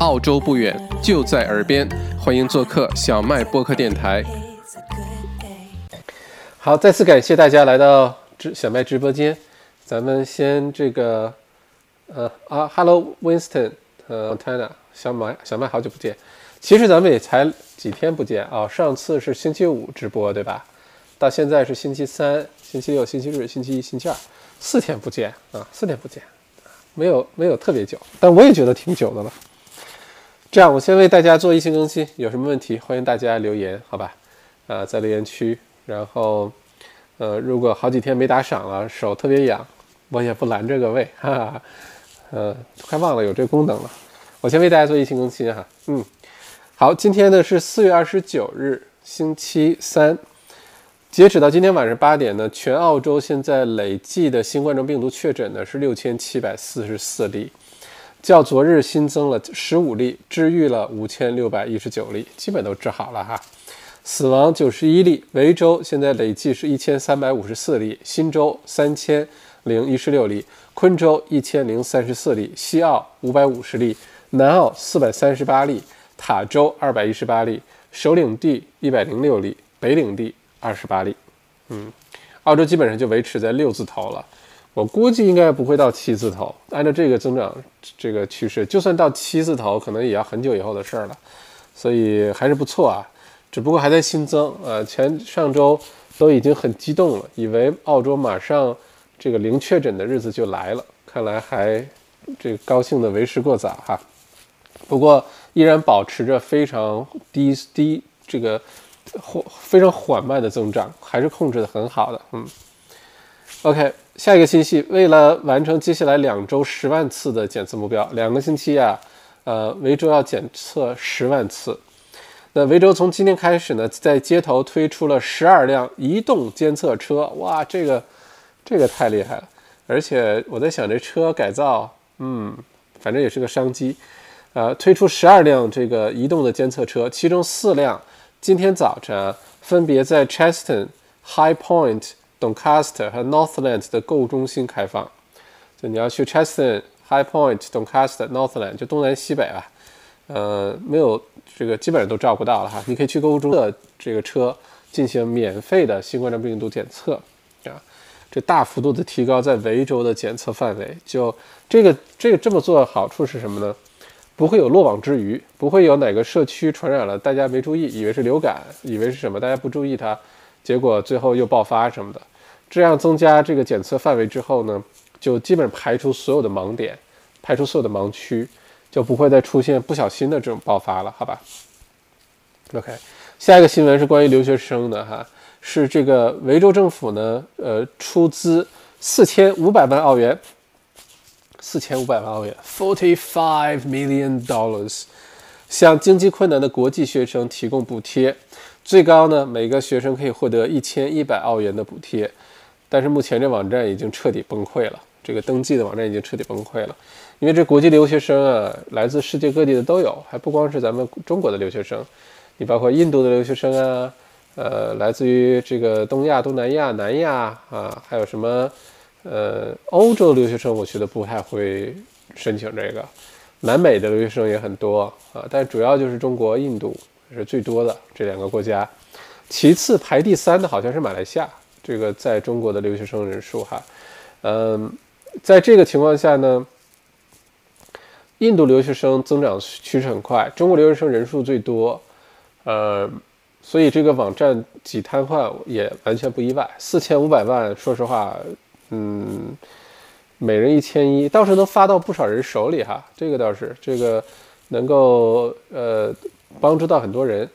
澳洲不远，就在耳边，欢迎做客小麦播客电台。好，再次感谢大家来到直小麦直播间。咱们先这个，呃啊，Hello Winston，呃，Tina，小麦小麦，好久不见。其实咱们也才几天不见啊，上次是星期五直播对吧？到现在是星期三、星期六、星期日、星期一、星期二，四天不见啊，四天不见，没有没有特别久，但我也觉得挺久的了。这样，我先为大家做一期更新，有什么问题欢迎大家留言，好吧？啊，在留言区。然后，呃，如果好几天没打赏了，手特别痒。我也不拦这个位，哈哈，呃，快忘了有这功能了。我先为大家做一期更新哈，嗯，好，今天呢是四月二十九日，星期三，截止到今天晚上八点呢，全澳洲现在累计的新冠状病毒确诊呢是六千七百四十四例，较昨日新增了十五例，治愈了五千六百一十九例，基本都治好了哈。死亡九十一例，维州现在累计是一千三百五十四例，新州三千。零一十六例，昆州一千零三十四例，西澳五百五十例，南澳四百三十八例，塔州二百一十八例，首领地一百零六例，北领地二十八例。嗯，澳洲基本上就维持在六字头了，我估计应该不会到七字头。按照这个增长这个趋势，就算到七字头，可能也要很久以后的事儿了。所以还是不错啊，只不过还在新增啊。前上周都已经很激动了，以为澳洲马上。这个零确诊的日子就来了，看来还这个高兴的为时过早哈。不过依然保持着非常低低这个缓非常缓慢的增长，还是控制的很好的。嗯，OK，下一个信息，为了完成接下来两周十万次的检测目标，两个星期啊，呃，维州要检测十万次。那维州从今天开始呢，在街头推出了十二辆移动监测车，哇，这个。这个太厉害了，而且我在想，这车改造，嗯，反正也是个商机，呃，推出十二辆这个移动的监测车，其中四辆今天早晨分别在 Cheston、High Point、Doncaster 和 Northland 的购物中心开放。就你要去 Cheston、High Point、Doncaster、Northland，就东南西北吧，呃，没有这个基本上都照顾到了哈。你可以去购物中的这个车进行免费的新冠状病毒检测啊。这大幅度的提高在维州的检测范围，就这个这个这么做的好处是什么呢？不会有落网之鱼，不会有哪个社区传染了，大家没注意，以为是流感，以为是什么，大家不注意它，结果最后又爆发什么的。这样增加这个检测范围之后呢，就基本排除所有的盲点，排除所有的盲区，就不会再出现不小心的这种爆发了，好吧？OK，下一个新闻是关于留学生的哈。是这个维州政府呢，呃，出资四千五百万澳元，四千五百万澳元，forty five million dollars，向经济困难的国际学生提供补贴，最高呢，每个学生可以获得一千一百澳元的补贴。但是目前这网站已经彻底崩溃了，这个登记的网站已经彻底崩溃了，因为这国际留学生啊，来自世界各地的都有，还不光是咱们中国的留学生，你包括印度的留学生啊。呃，来自于这个东亚、东南亚、南亚啊，还有什么？呃，欧洲的留学生我觉得不太会申请这个。南美的留学生也很多啊，但主要就是中国、印度是最多的这两个国家。其次排第三的好像是马来西亚，这个在中国的留学生人数哈。嗯，在这个情况下呢，印度留学生增长趋势很快，中国留学生人数最多，呃。所以这个网站挤瘫痪也完全不意外。四千五百万，说实话，嗯，每人一千一，倒是能发到不少人手里哈。这个倒是，这个能够呃帮助到很多人。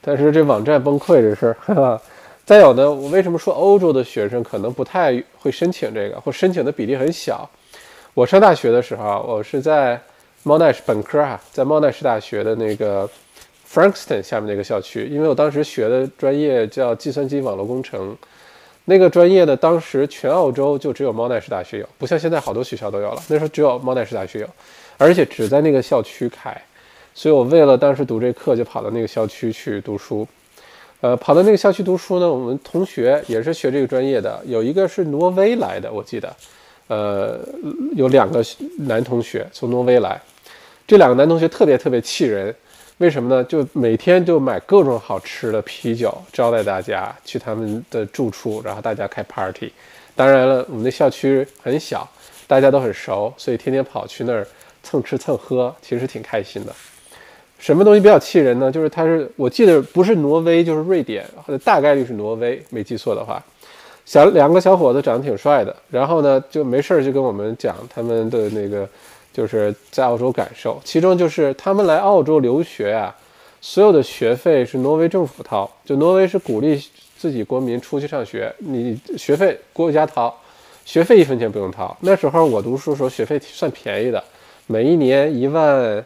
但是这网站崩溃这事儿，哈哈。再有呢，我为什么说欧洲的学生可能不太会申请这个，或申请的比例很小？我上大学的时候，我是在猫奈本科啊，在猫奈士大学的那个。Frankston 下面那个校区，因为我当时学的专业叫计算机网络工程，那个专业呢，当时全澳洲就只有猫奈士大学有，不像现在好多学校都有了。那时候只有猫奈士大学有，而且只在那个校区开，所以我为了当时读这课，就跑到那个校区去读书。呃，跑到那个校区读书呢，我们同学也是学这个专业的，有一个是挪威来的，我记得，呃，有两个男同学从挪威来。这两个男同学特别特别气人，为什么呢？就每天就买各种好吃的啤酒招待大家去他们的住处，然后大家开 party。当然了，我们的校区很小，大家都很熟，所以天天跑去那儿蹭吃蹭喝，其实挺开心的。什么东西比较气人呢？就是他是我记得不是挪威就是瑞典，大概率是挪威，没记错的话。小两个小伙子长得挺帅的，然后呢就没事儿就跟我们讲他们的那个。就是在澳洲感受，其中就是他们来澳洲留学啊，所有的学费是挪威政府掏，就挪威是鼓励自己国民出去上学，你学费国家掏，学费一分钱不用掏。那时候我读书时候学费算便宜的，每一年一万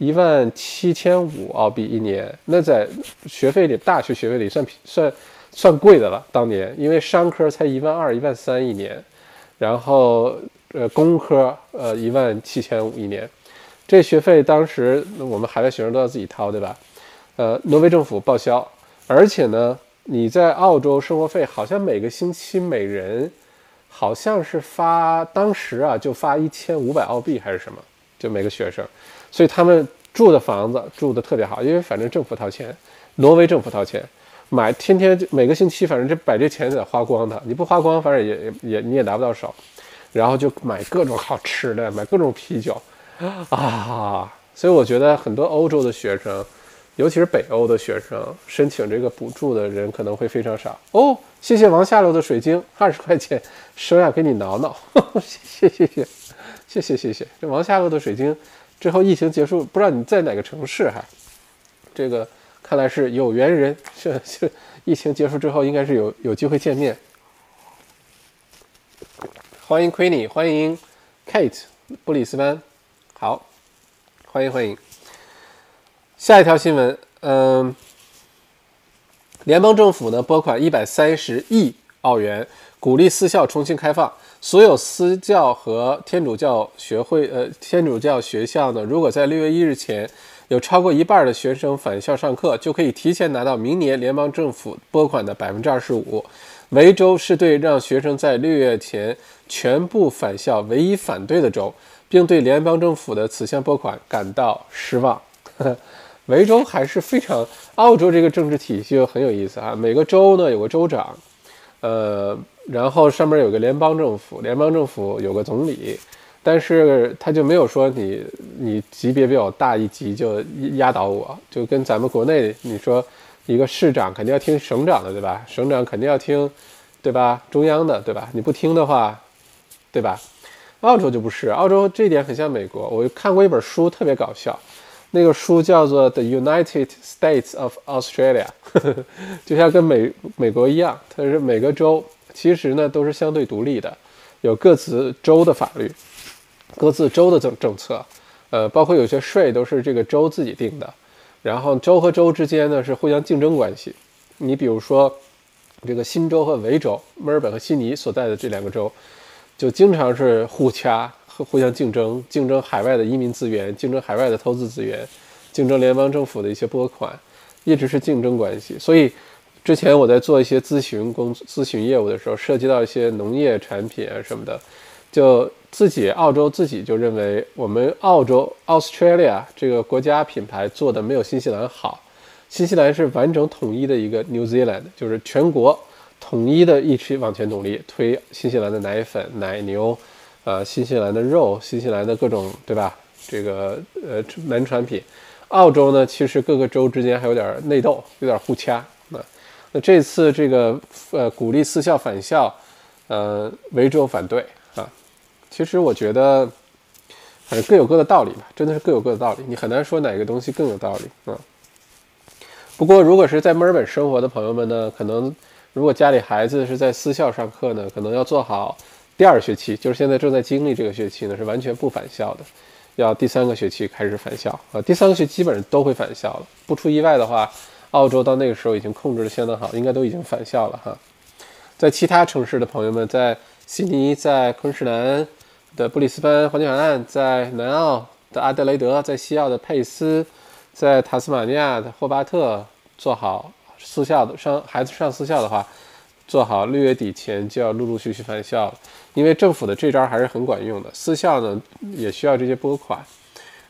一万七千五澳币一年，那在学费里大学学费里算算算贵的了。当年因为商科才一万二一万三一年，然后。呃，工科呃一万七千五一年，这学费当时我们海外学生都要自己掏，对吧？呃，挪威政府报销，而且呢，你在澳洲生活费好像每个星期每人好像是发，当时啊就发一千五百澳币还是什么，就每个学生，所以他们住的房子住的特别好，因为反正政府掏钱，挪威政府掏钱，买天天就每个星期反正这把这钱得花光的，你不花光，反正也也你也拿不到手。然后就买各种好吃的，买各种啤酒，啊！所以我觉得很多欧洲的学生，尤其是北欧的学生，申请这个补助的人可能会非常少哦。谢谢王下楼的水晶，二十块钱收下，给你挠挠，谢谢谢谢谢谢谢谢。这王下楼的水晶，之后疫情结束，不知道你在哪个城市哈？这个看来是有缘人，是是，疫情结束之后应该是有有机会见面。欢迎 Queenie，欢迎 Kate，布里斯班，好，欢迎欢迎。下一条新闻，嗯，联邦政府呢拨款一百三十亿澳元，鼓励私校重新开放。所有私教和天主教学会，呃，天主教学校呢，如果在六月一日前有超过一半的学生返校上课，就可以提前拿到明年联邦政府拨款的百分之二十五。维州是对让学生在六月前全部返校唯一反对的州，并对联邦政府的此项拨款感到失望。维州还是非常，澳洲这个政治体系就很有意思啊。每个州呢有个州长，呃，然后上面有个联邦政府，联邦政府有个总理，但是他就没有说你你级别比我大一级就压倒我，就跟咱们国内你说。一个市长肯定要听省长的，对吧？省长肯定要听，对吧？中央的，对吧？你不听的话，对吧？澳洲就不是，澳洲这一点很像美国。我看过一本书，特别搞笑，那个书叫做《The United States of Australia 》，就像跟美美国一样，它是每个州其实呢都是相对独立的，有各自州的法律，各自州的政政策，呃，包括有些税都是这个州自己定的。然后州和州之间呢是互相竞争关系，你比如说，这个新州和维州，墨尔本和悉尼所在的这两个州，就经常是互掐互相竞争，竞争海外的移民资源，竞争海外的投资资源，竞争联邦政府的一些拨款，一直是竞争关系。所以，之前我在做一些咨询工咨询业务的时候，涉及到一些农业产品啊什么的，就。自己澳洲自己就认为我们澳洲 Australia 这个国家品牌做的没有新西兰好，新西兰是完整统一的一个 New Zealand，就是全国统一的一起往前努力推新西兰的奶粉、奶牛，呃，新西兰的肉、新西兰的各种对吧？这个呃农产品，澳洲呢其实各个州之间还有点内斗，有点互掐。那这次这个呃鼓励私校返校，呃维州反对啊。其实我觉得，反正各有各的道理吧，真的是各有各的道理，你很难说哪个东西更有道理啊。不过，如果是在墨尔本生活的朋友们呢，可能如果家里孩子是在私校上课呢，可能要做好第二学期，就是现在正在经历这个学期呢，是完全不返校的，要第三个学期开始返校啊。第三个学期基本上都会返校了，不出意外的话，澳洲到那个时候已经控制的相当好，应该都已经返校了哈。在其他城市的朋友们，在悉尼，在昆士兰。的布里斯班黄金海岸，在南澳的阿德雷德，在西澳的佩斯，在塔斯马尼亚的霍巴特，做好私校的上孩子上私校的话，做好六月底前就要陆陆续续返校了。因为政府的这招还是很管用的，私校呢也需要这些拨款。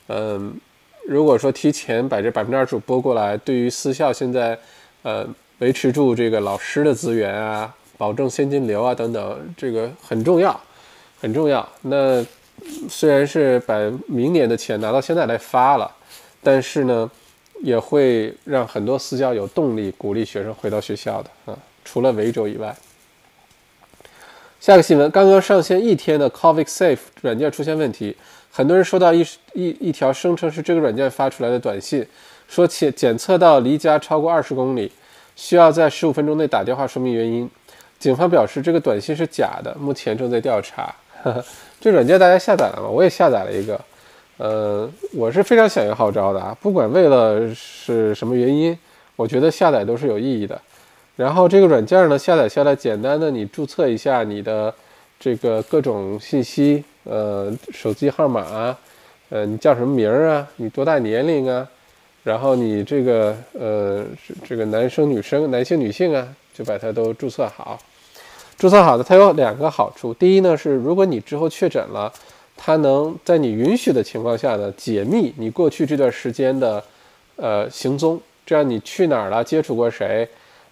嗯，如果说提前把这百分之二十五拨过来，对于私校现在，呃，维持住这个老师的资源啊，保证现金流啊等等，这个很重要，很重要。那虽然是把明年的钱拿到现在来发了，但是呢，也会让很多私教有动力鼓励学生回到学校的啊，除了维州以外。下个新闻，刚刚上线一天的 Covid Safe 软件出现问题，很多人收到一一一条声称是这个软件发出来的短信，说检检测到离家超过二十公里，需要在十五分钟内打电话说明原因。警方表示这个短信是假的，目前正在调查。呵 呵这软件大家下载了吗？我也下载了一个，呃，我是非常响应号召的啊，不管为了是什么原因，我觉得下载都是有意义的。然后这个软件呢，下载下来，简单的你注册一下你的这个各种信息，呃，手机号码啊，呃，你叫什么名儿啊，你多大年龄啊，然后你这个呃，这个男生女生、男性女性啊，就把它都注册好。注册好的，它有两个好处。第一呢，是如果你之后确诊了，它能在你允许的情况下呢，解密你过去这段时间的呃行踪，这样你去哪儿了，接触过谁。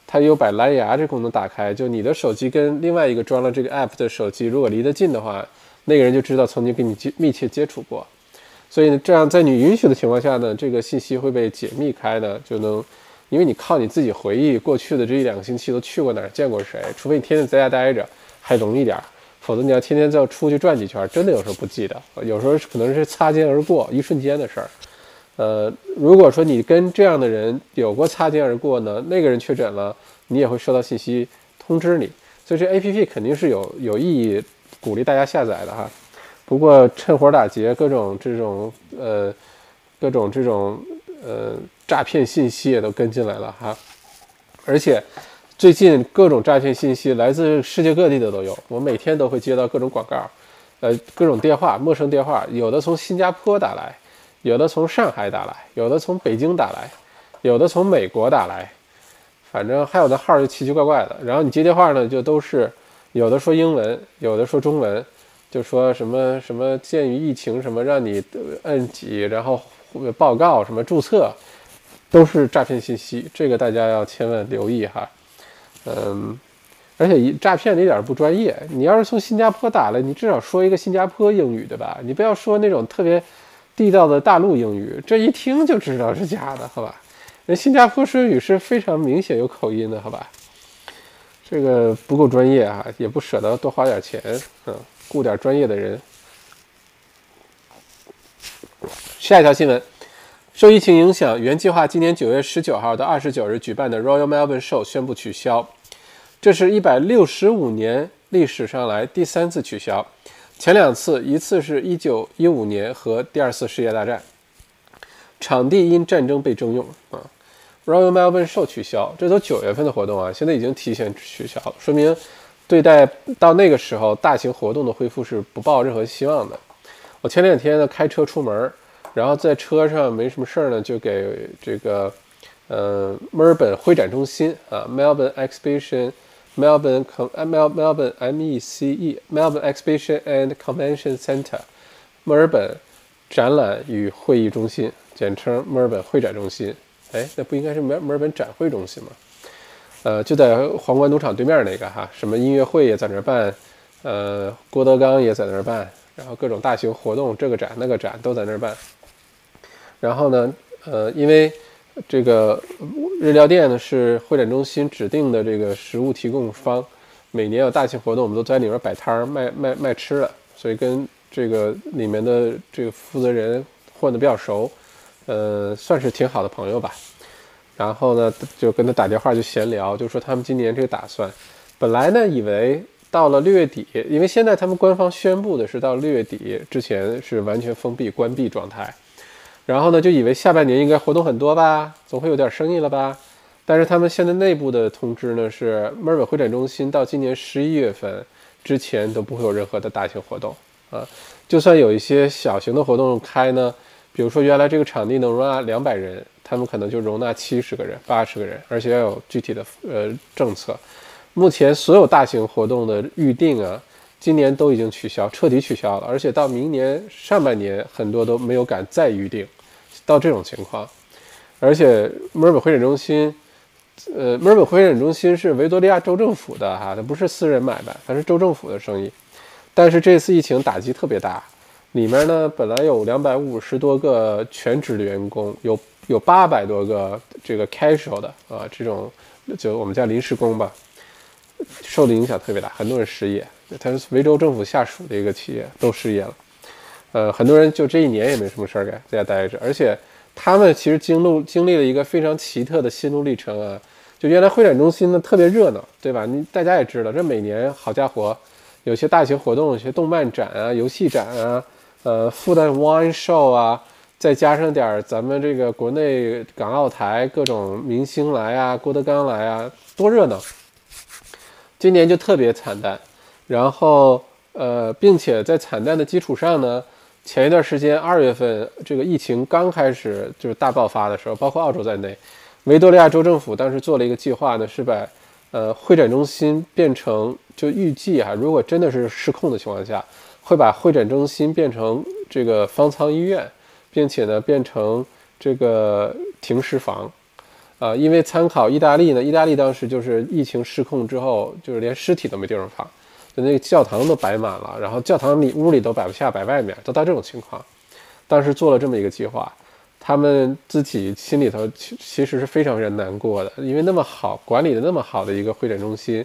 它有把蓝牙这功能打开，就你的手机跟另外一个装了这个 app 的手机，如果离得近的话，那个人就知道曾经跟你接密切接触过。所以呢，这样在你允许的情况下呢，这个信息会被解密开呢，就能，因为你靠你自己回忆过去的这一两个星期都去过哪儿，见过谁，除非你天天在家待着，还容易点儿，否则你要天天再出去转几圈，真的有时候不记得，有时候可能是擦肩而过，一瞬间的事儿。呃，如果说你跟这样的人有过擦肩而过呢，那个人确诊了，你也会收到信息通知你，所以这 A P P 肯定是有有意义，鼓励大家下载的哈。不过趁火打劫，各种这种呃，各种这种呃诈骗信息也都跟进来了哈。而且最近各种诈骗信息来自世界各地的都有，我每天都会接到各种广告，呃，各种电话，陌生电话，有的从新加坡打来。有的从上海打来，有的从北京打来，有的从美国打来，反正还有的号就奇奇怪怪的。然后你接电话呢，就都是有的说英文，有的说中文，就说什么什么鉴于疫情什么让你摁几，然后报告什么注册，都是诈骗信息。这个大家要千万留意哈。嗯，而且一诈骗的一点不专业。你要是从新加坡打来，你至少说一个新加坡英语对吧？你不要说那种特别。地道的大陆英语，这一听就知道是假的，好吧？人新加坡说英语是非常明显有口音的，好吧？这个不够专业啊，也不舍得多花点钱，嗯，雇点专业的人。下一条新闻，受疫情影响，原计划今年九月十九号到二十九日举办的 Royal Melbourne Show 宣布取消，这是一百六十五年历史上来第三次取消。前两次，一次是一九一五年和第二次世界大战，场地因战争被征用啊。Royal Melbourne Show 取消，这都九月份的活动啊，现在已经提前取消了，说明对待到那个时候大型活动的恢复是不抱任何希望的。我前两天呢开车出门，然后在车上没什么事儿呢，就给这个呃墨尔本会展中心啊 Melbourne Exhibition。Melbourne Mel Melbourne M E C E Melbourne Exhibition and Convention Center，墨尔本展览与会议中心，简称墨尔本会展中心。哎，那不应该是墨墨尔本展会中心吗？呃，就在皇冠赌场对面那个哈，什么音乐会也在那儿办，呃，郭德纲也在那儿办，然后各种大型活动，这个展那个展都在那儿办。然后呢，呃，因为这个日料店呢是会展中心指定的这个食物提供方，每年有大型活动，我们都在里面摆摊儿卖卖卖吃的，所以跟这个里面的这个负责人混得比较熟，呃，算是挺好的朋友吧。然后呢，就跟他打电话就闲聊，就说他们今年这个打算，本来呢以为到了六月底，因为现在他们官方宣布的是到六月底之前是完全封闭关闭状态。然后呢，就以为下半年应该活动很多吧，总会有点生意了吧。但是他们现在内部的通知呢是，墨尔本会展中心到今年十一月份之前都不会有任何的大型活动啊。就算有一些小型的活动开呢，比如说原来这个场地能容纳两百人，他们可能就容纳七十个人、八十个人，而且要有具体的呃政策。目前所有大型活动的预定啊，今年都已经取消，彻底取消了，而且到明年上半年很多都没有敢再预定，到这种情况。而且墨尔本会展中心，呃，墨尔本会展中心是维多利亚州政府的哈，它不是私人买卖，它是州政府的生意。但是这次疫情打击特别大，里面呢本来有两百五十多个全职的员工，有有八百多个这个 casual 的啊，这种就我们叫临时工吧，受的影响特别大，很多人失业。它是维州政府下属的一个企业，都失业了。呃，很多人就这一年也没什么事儿干，在家待着，而且。他们其实经路经历了一个非常奇特的心路历程啊！就原来会展中心呢特别热闹，对吧？你大家也知道，这每年好家伙，有些大型活动，有些动漫展啊、游戏展啊、呃，复旦 Wine Show 啊，再加上点儿咱们这个国内港澳台各种明星来啊，郭德纲来啊，多热闹！今年就特别惨淡，然后呃，并且在惨淡的基础上呢。前一段时间，二月份这个疫情刚开始就是大爆发的时候，包括澳洲在内，维多利亚州政府当时做了一个计划呢，是把呃会展中心变成就预计啊，如果真的是失控的情况下，会把会展中心变成这个方舱医院，并且呢变成这个停尸房，啊，因为参考意大利呢，意大利当时就是疫情失控之后，就是连尸体都没地方放。就那个教堂都摆满了，然后教堂里屋里都摆不下，摆外面都到这种情况。当时做了这么一个计划，他们自己心里头其其实是非常非常难过的，因为那么好管理的那么好的一个会展中心，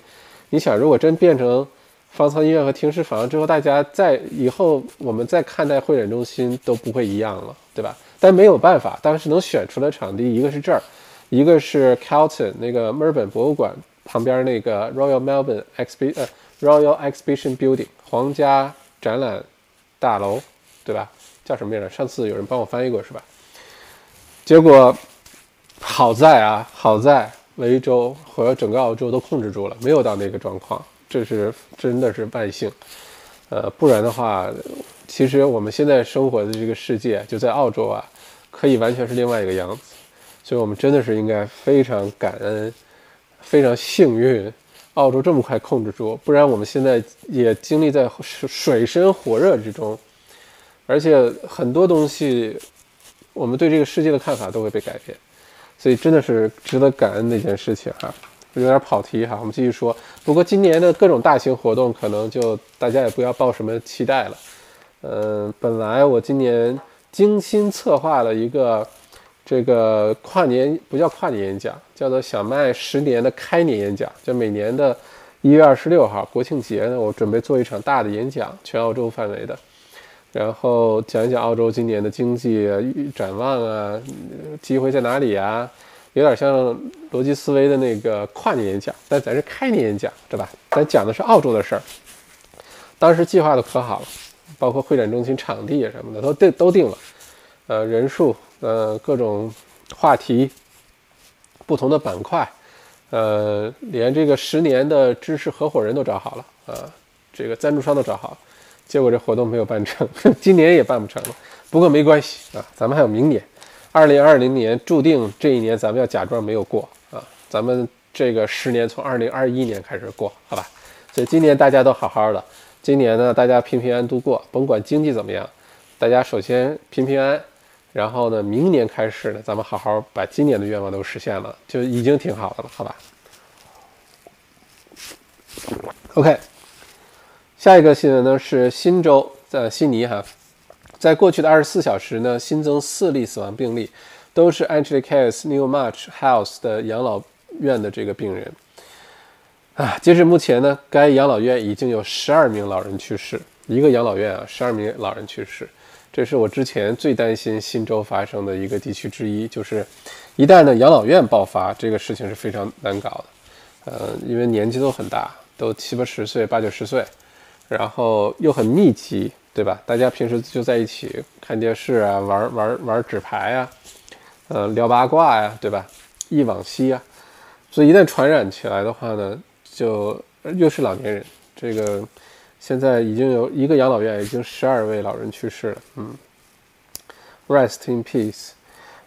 你想如果真变成方舱医院和停尸房之后，大家在以后我们再看待会展中心都不会一样了，对吧？但没有办法，当时能选出来场地，一个是这儿，一个是 Calton 那个墨尔本博物馆旁边那个 Royal Melbourne Exp 呃。Royal Exhibition Building 皇家展览大楼，对吧？叫什么名儿？上次有人帮我翻译过，是吧？结果好在啊，好在维州和整个澳洲都控制住了，没有到那个状况，这是真的是万幸。呃，不然的话，其实我们现在生活的这个世界就在澳洲啊，可以完全是另外一个样子。所以我们真的是应该非常感恩，非常幸运。澳洲这么快控制住，不然我们现在也经历在水深火热之中，而且很多东西，我们对这个世界的看法都会被改变，所以真的是值得感恩的一件事情哈。有点跑题哈，我们继续说。不过今年的各种大型活动，可能就大家也不要抱什么期待了。嗯，本来我今年精心策划了一个。这个跨年不叫跨年演讲，叫做小麦十年的开年演讲。就每年的一月二十六号国庆节呢，我准备做一场大的演讲，全澳洲范围的，然后讲一讲澳洲今年的经济展望啊，机会在哪里啊？有点像逻辑思维的那个跨年演讲，但咱是开年演讲，对吧？咱讲的是澳洲的事儿。当时计划的可好了，包括会展中心场地啊什么的都定都定了，呃，人数。呃，各种话题，不同的板块，呃，连这个十年的知识合伙人都找好了啊，这个赞助商都找好了，结果这活动没有办成，今年也办不成了。不过没关系啊，咱们还有明年，二零二零年注定这一年咱们要假装没有过啊，咱们这个十年从二零二一年开始过，好吧？所以今年大家都好好的，今年呢大家平平安度过，甭管经济怎么样，大家首先平平安。然后呢，明年开始呢，咱们好好把今年的愿望都实现了，就已经挺好的了，好吧？OK，下一个新闻呢是新州在悉尼哈，在过去的二十四小时呢，新增四例死亡病例，都是 a n g e l i c a s New March House 的养老院的这个病人啊。截至目前呢，该养老院已经有十二名老人去世，一个养老院啊，十二名老人去世。这是我之前最担心新州发生的一个地区之一，就是一旦呢养老院爆发，这个事情是非常难搞的。呃，因为年纪都很大，都七八十岁、八九十岁，然后又很密集，对吧？大家平时就在一起看电视啊，玩玩玩纸牌啊，呃，聊八卦呀，对吧？忆往昔啊，所以一旦传染起来的话呢，就又是老年人，这个。现在已经有一个养老院，已经十二位老人去世了。嗯，Rest in peace。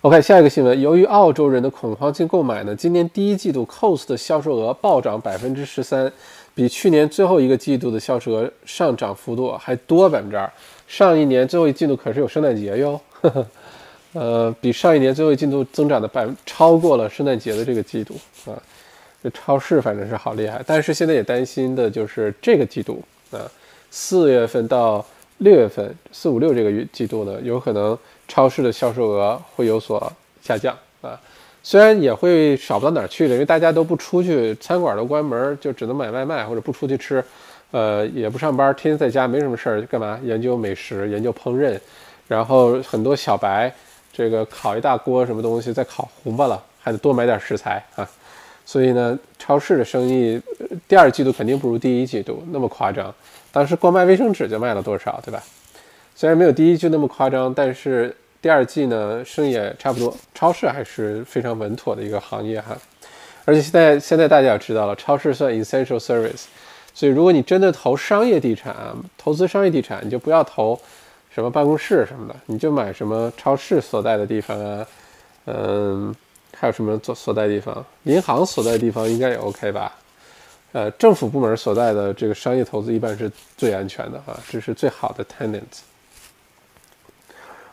OK，下一个新闻，由于澳洲人的恐慌性购买呢，今年第一季度 COS 的销售额暴涨百分之十三，比去年最后一个季度的销售额上涨幅度还多百分之二。上一年最后一季度可是有圣诞节哟，呵呵，呃，比上一年最后一季度增长的百分超过了圣诞节的这个季度啊。这超市反正是好厉害，但是现在也担心的就是这个季度啊，四月份到六月份，四五六这个月季度呢，有可能超市的销售额会有所下降啊。虽然也会少不到哪儿去的，因为大家都不出去，餐馆都关门，就只能买外卖或者不出去吃，呃，也不上班，天天在家没什么事儿，干嘛研究美食、研究烹饪，然后很多小白这个烤一大锅什么东西，再烤糊巴了，还得多买点食材啊。所以呢，超市的生意第二季度肯定不如第一季度那么夸张。当时光卖卫生纸就卖了多少，对吧？虽然没有第一季那么夸张，但是第二季呢，生意也差不多。超市还是非常稳妥的一个行业哈。而且现在现在大家也知道了，超市算 essential service。所以如果你真的投商业地产，投资商业地产，你就不要投什么办公室什么的，你就买什么超市所在的地方啊，嗯。还有什么所所在地方？银行所在的地方应该也 OK 吧？呃，政府部门所在的这个商业投资一般是最安全的啊，这是最好的 tenants。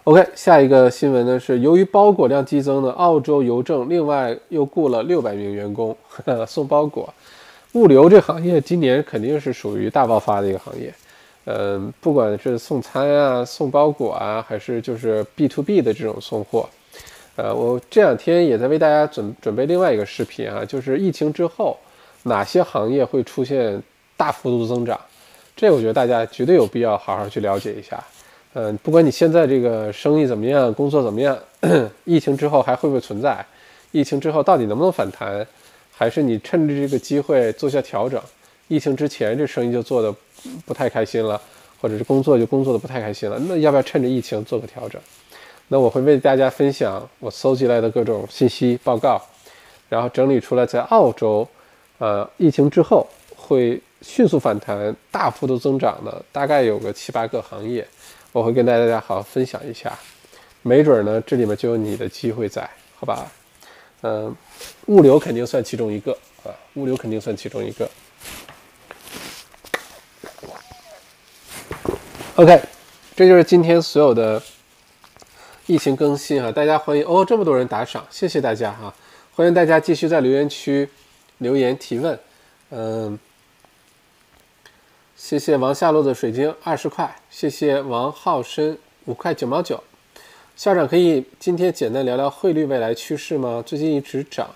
OK，下一个新闻呢是，由于包裹量激增呢，澳洲邮政另外又雇了六百名员工 送包裹。物流这行业今年肯定是属于大爆发的一个行业。嗯，不管是送餐啊、送包裹啊，还是就是 B to B 的这种送货。呃，我这两天也在为大家准准备另外一个视频啊，就是疫情之后哪些行业会出现大幅度增长，这我觉得大家绝对有必要好好去了解一下。嗯，不管你现在这个生意怎么样，工作怎么样，疫情之后还会不会存在？疫情之后到底能不能反弹？还是你趁着这个机会做下调整？疫情之前这生意就做的不太开心了，或者是工作就工作的不太开心了，那要不要趁着疫情做个调整？那我会为大家分享我搜集来的各种信息报告，然后整理出来在澳洲，呃，疫情之后会迅速反弹、大幅度增长的，大概有个七八个行业，我会跟大家好好分享一下，没准呢这里面就有你的机会在，好吧？嗯，物流肯定算其中一个啊，物流肯定算其中一个。OK，这就是今天所有的。疫情更新啊，大家欢迎哦！这么多人打赏，谢谢大家哈！欢迎大家继续在留言区留言提问。嗯，谢谢王夏洛的水晶二十块，谢谢王浩深五块九毛九。校长可以今天简单聊聊汇率未来趋势吗？最近一直涨，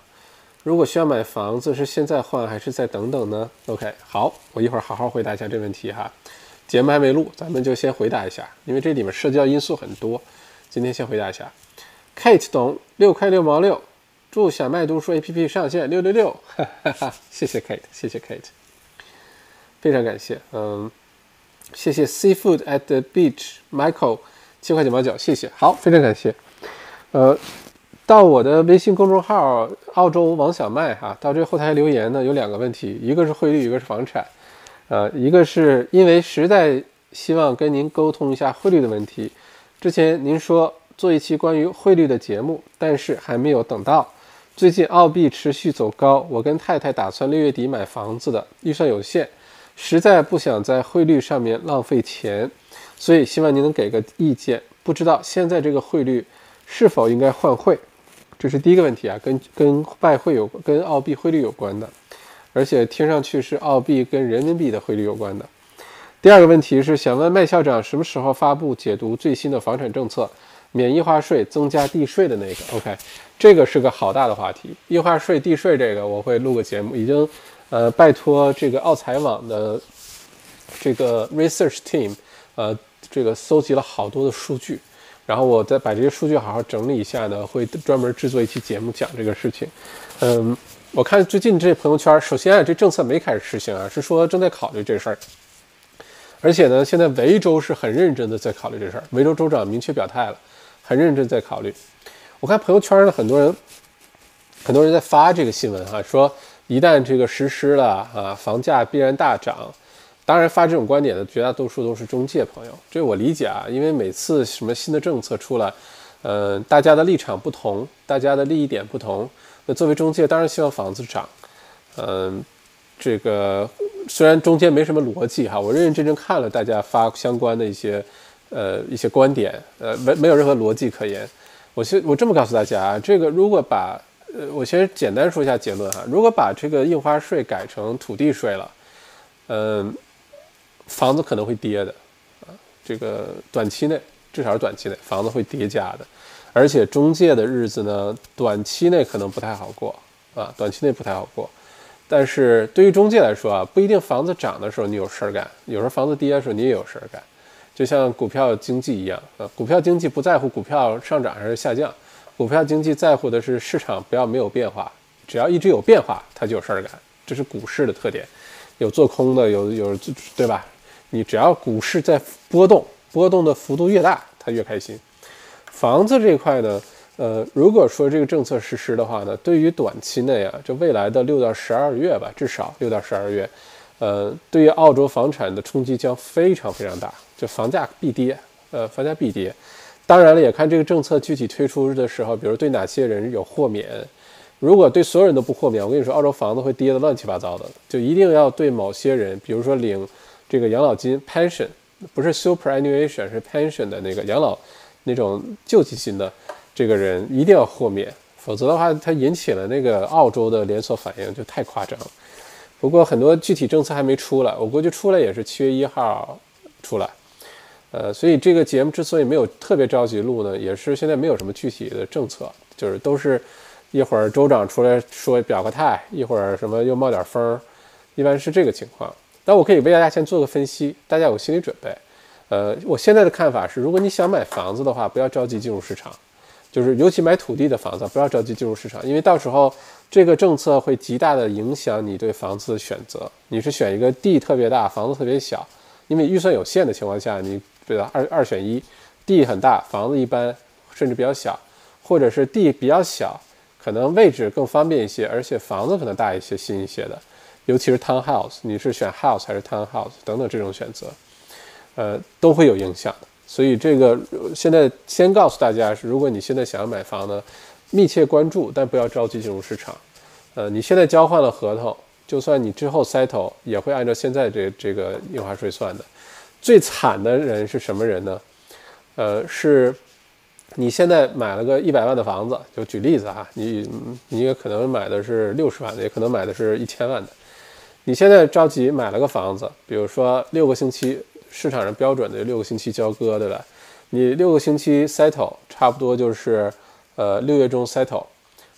如果需要买房子，是现在换还是再等等呢？OK，好，我一会儿好好回答一下这问题哈。节目还没录，咱们就先回答一下，因为这里面涉及到因素很多。今天先回答一下，Kate 懂六块六毛六，祝小麦读书 APP 上线六六六，哈哈哈，谢谢 Kate，谢谢 Kate，非常感谢，嗯，谢谢 Seafood at the Beach Michael 七块九毛九，谢谢，好，非常感谢，呃，到我的微信公众号澳洲王小麦哈，到这后台留言呢有两个问题，一个是汇率，一个是房产，呃，一个是因为实在希望跟您沟通一下汇率的问题。之前您说做一期关于汇率的节目，但是还没有等到。最近澳币持续走高，我跟太太打算六月底买房子的，预算有限，实在不想在汇率上面浪费钱，所以希望您能给个意见。不知道现在这个汇率是否应该换汇？这是第一个问题啊，跟跟外汇有跟澳币汇率有关的，而且听上去是澳币跟人民币的汇率有关的。第二个问题是想问麦校长什么时候发布解读最新的房产政策，免印花税增加地税的那个？OK，这个是个好大的话题。印花税、地税这个我会录个节目，已经呃拜托这个奥财网的这个 research team 呃这个搜集了好多的数据，然后我再把这些数据好好整理一下呢，会专门制作一期节目讲这个事情。嗯，我看最近这朋友圈，首先啊这政策没开始实行啊，是说正在考虑这事儿。而且呢，现在维州是很认真的在考虑这事儿。维州州长明确表态了，很认真在考虑。我看朋友圈呢，很多人，很多人在发这个新闻哈，说一旦这个实施了啊，房价必然大涨。当然，发这种观点的绝大多数都是中介朋友，这我理解啊，因为每次什么新的政策出来，呃，大家的立场不同，大家的利益点不同。那作为中介，当然希望房子涨。嗯，这个虽然中间没什么逻辑哈，我认认真真看了大家发相关的一些呃一些观点，呃，没没有任何逻辑可言。我先我这么告诉大家啊，这个如果把呃，我先简单说一下结论哈，如果把这个印花税改成土地税了，嗯，房子可能会跌的啊，这个短期内至少是短期内房子会跌价的。而且中介的日子呢，短期内可能不太好过啊，短期内不太好过。但是对于中介来说啊，不一定房子涨的时候你有事儿干，有时候房子跌的时候你也有事儿干。就像股票经济一样啊，股票经济不在乎股票上涨还是下降，股票经济在乎的是市场不要没有变化，只要一直有变化，它就有事儿干。这是股市的特点，有做空的，有有对吧？你只要股市在波动，波动的幅度越大，它越开心。房子这块呢，呃，如果说这个政策实施的话呢，对于短期内啊，就未来的六到十二月吧，至少六到十二月，呃，对于澳洲房产的冲击将非常非常大，就房价必跌，呃，房价必跌。当然了，也看这个政策具体推出的时候，比如对哪些人有豁免。如果对所有人都不豁免，我跟你说，澳洲房子会跌得乱七八糟的。就一定要对某些人，比如说领这个养老金 （pension），不是 superannuation，是 pension 的那个养老。那种救济金的这个人一定要豁免，否则的话，它引起了那个澳洲的连锁反应，就太夸张了。不过很多具体政策还没出来，我估计出来也是七月一号出来。呃，所以这个节目之所以没有特别着急录呢，也是现在没有什么具体的政策，就是都是一会儿州长出来说表个态，一会儿什么又冒点风，一般是这个情况。但我可以为大家先做个分析，大家有心理准备。呃，我现在的看法是，如果你想买房子的话，不要着急进入市场，就是尤其买土地的房子，不要着急进入市场，因为到时候这个政策会极大的影响你对房子的选择。你是选一个地特别大，房子特别小，因为预算有限的情况下，你对吧？二二选一，地很大，房子一般，甚至比较小，或者是地比较小，可能位置更方便一些，而且房子可能大一些、新一些的，尤其是 townhouse，你是选 house 还是 townhouse 等等这种选择。呃，都会有影响的，所以这个现在先告诉大家是，如果你现在想要买房呢，密切关注，但不要着急进入市场。呃，你现在交换了合同，就算你之后 settle，也会按照现在这这个印花税算的。最惨的人是什么人呢？呃，是你现在买了个一百万的房子，就举例子啊，你你也可能买的是六十万的，也可能买的是一千万的。你现在着急买了个房子，比如说六个星期。市场上标准的六个星期交割，对吧？你六个星期 settle，差不多就是，呃，六月中 settle。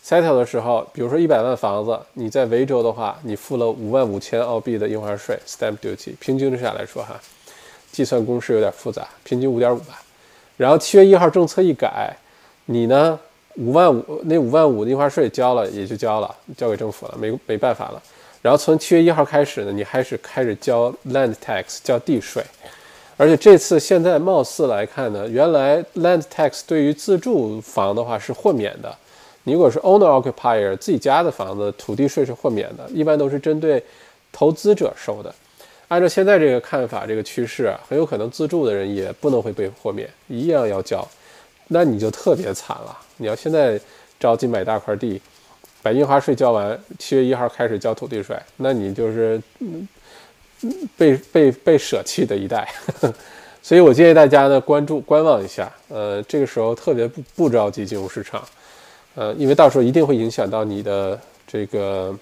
settle 的时候，比如说一百万房子，你在维州的话，你付了五万五千澳币的印花税 （stamp duty）。平均之下来说，哈，计算公式有点复杂，平均五点五吧。然后七月一号政策一改，你呢，五万五那五万五的印花税交了也就交了，交给政府了，没没办法了。然后从七月一号开始呢，你开始开始交 land tax，交地税，而且这次现在貌似来看呢，原来 land tax 对于自住房的话是豁免的，你如果是 owner occupier 自己家的房子，土地税是豁免的，一般都是针对投资者收的。按照现在这个看法，这个趋势，很有可能自住的人也不能会被豁免，一样要交，那你就特别惨了。你要现在着急买大块地。把印花税交完，七月一号开始交土地税，那你就是被被被舍弃的一代。所以我建议大家呢关注观望一下，呃，这个时候特别不不着急进入市场，呃，因为到时候一定会影响到你的这个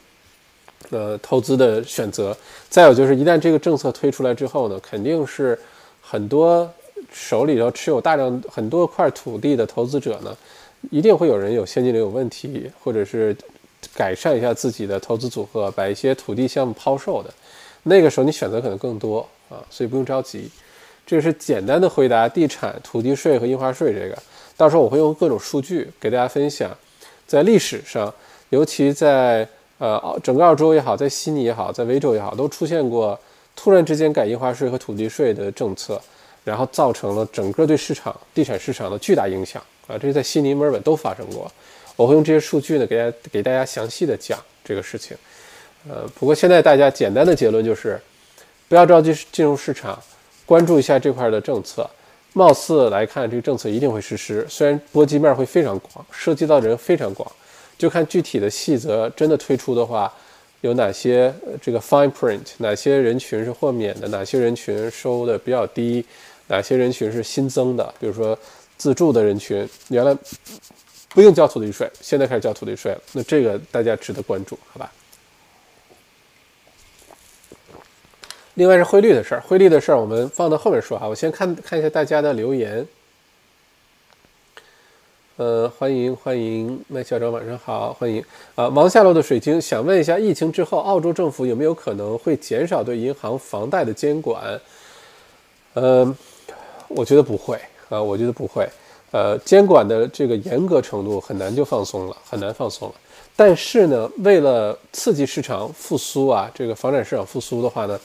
呃投资的选择。再有就是一旦这个政策推出来之后呢，肯定是很多手里头持有大量很多块土地的投资者呢。一定会有人有现金流有问题，或者是改善一下自己的投资组合，把一些土地项目抛售的，那个时候你选择可能更多啊，所以不用着急。这是简单的回答地产、土地税和印花税这个，到时候我会用各种数据给大家分享，在历史上，尤其在呃整个澳洲也好，在悉尼也好，在维州也好，都出现过突然之间改印花税和土地税的政策，然后造成了整个对市场地产市场的巨大影响。啊，这是在悉尼、墨尔本都发生过。我会用这些数据呢，给大家给大家详细的讲这个事情。呃，不过现在大家简单的结论就是，不要着急进入市场，关注一下这块的政策。貌似来看，这个政策一定会实施，虽然波及面会非常广，涉及到的人非常广，就看具体的细则真的推出的话，有哪些这个 fine print，哪些人群是豁免的，哪些人群收的比较低，哪些人群是新增的，比如说自住的人群，原来不用交土地税，现在开始交土地税了，那这个大家值得关注，好吧？另外是汇率的事儿，汇率的事儿我们放到后面说哈。我先看看一下大家的留言。呃，欢迎欢迎麦校长，晚上好，欢迎啊！王下楼的水晶想问一下，疫情之后，澳洲政府有没有可能会减少对银行房贷的监管？呃，我觉得不会啊，我觉得不会。呃，监管的这个严格程度很难就放松了，很难放松了。但是呢，为了刺激市场复苏啊，这个房产市场复苏的话呢？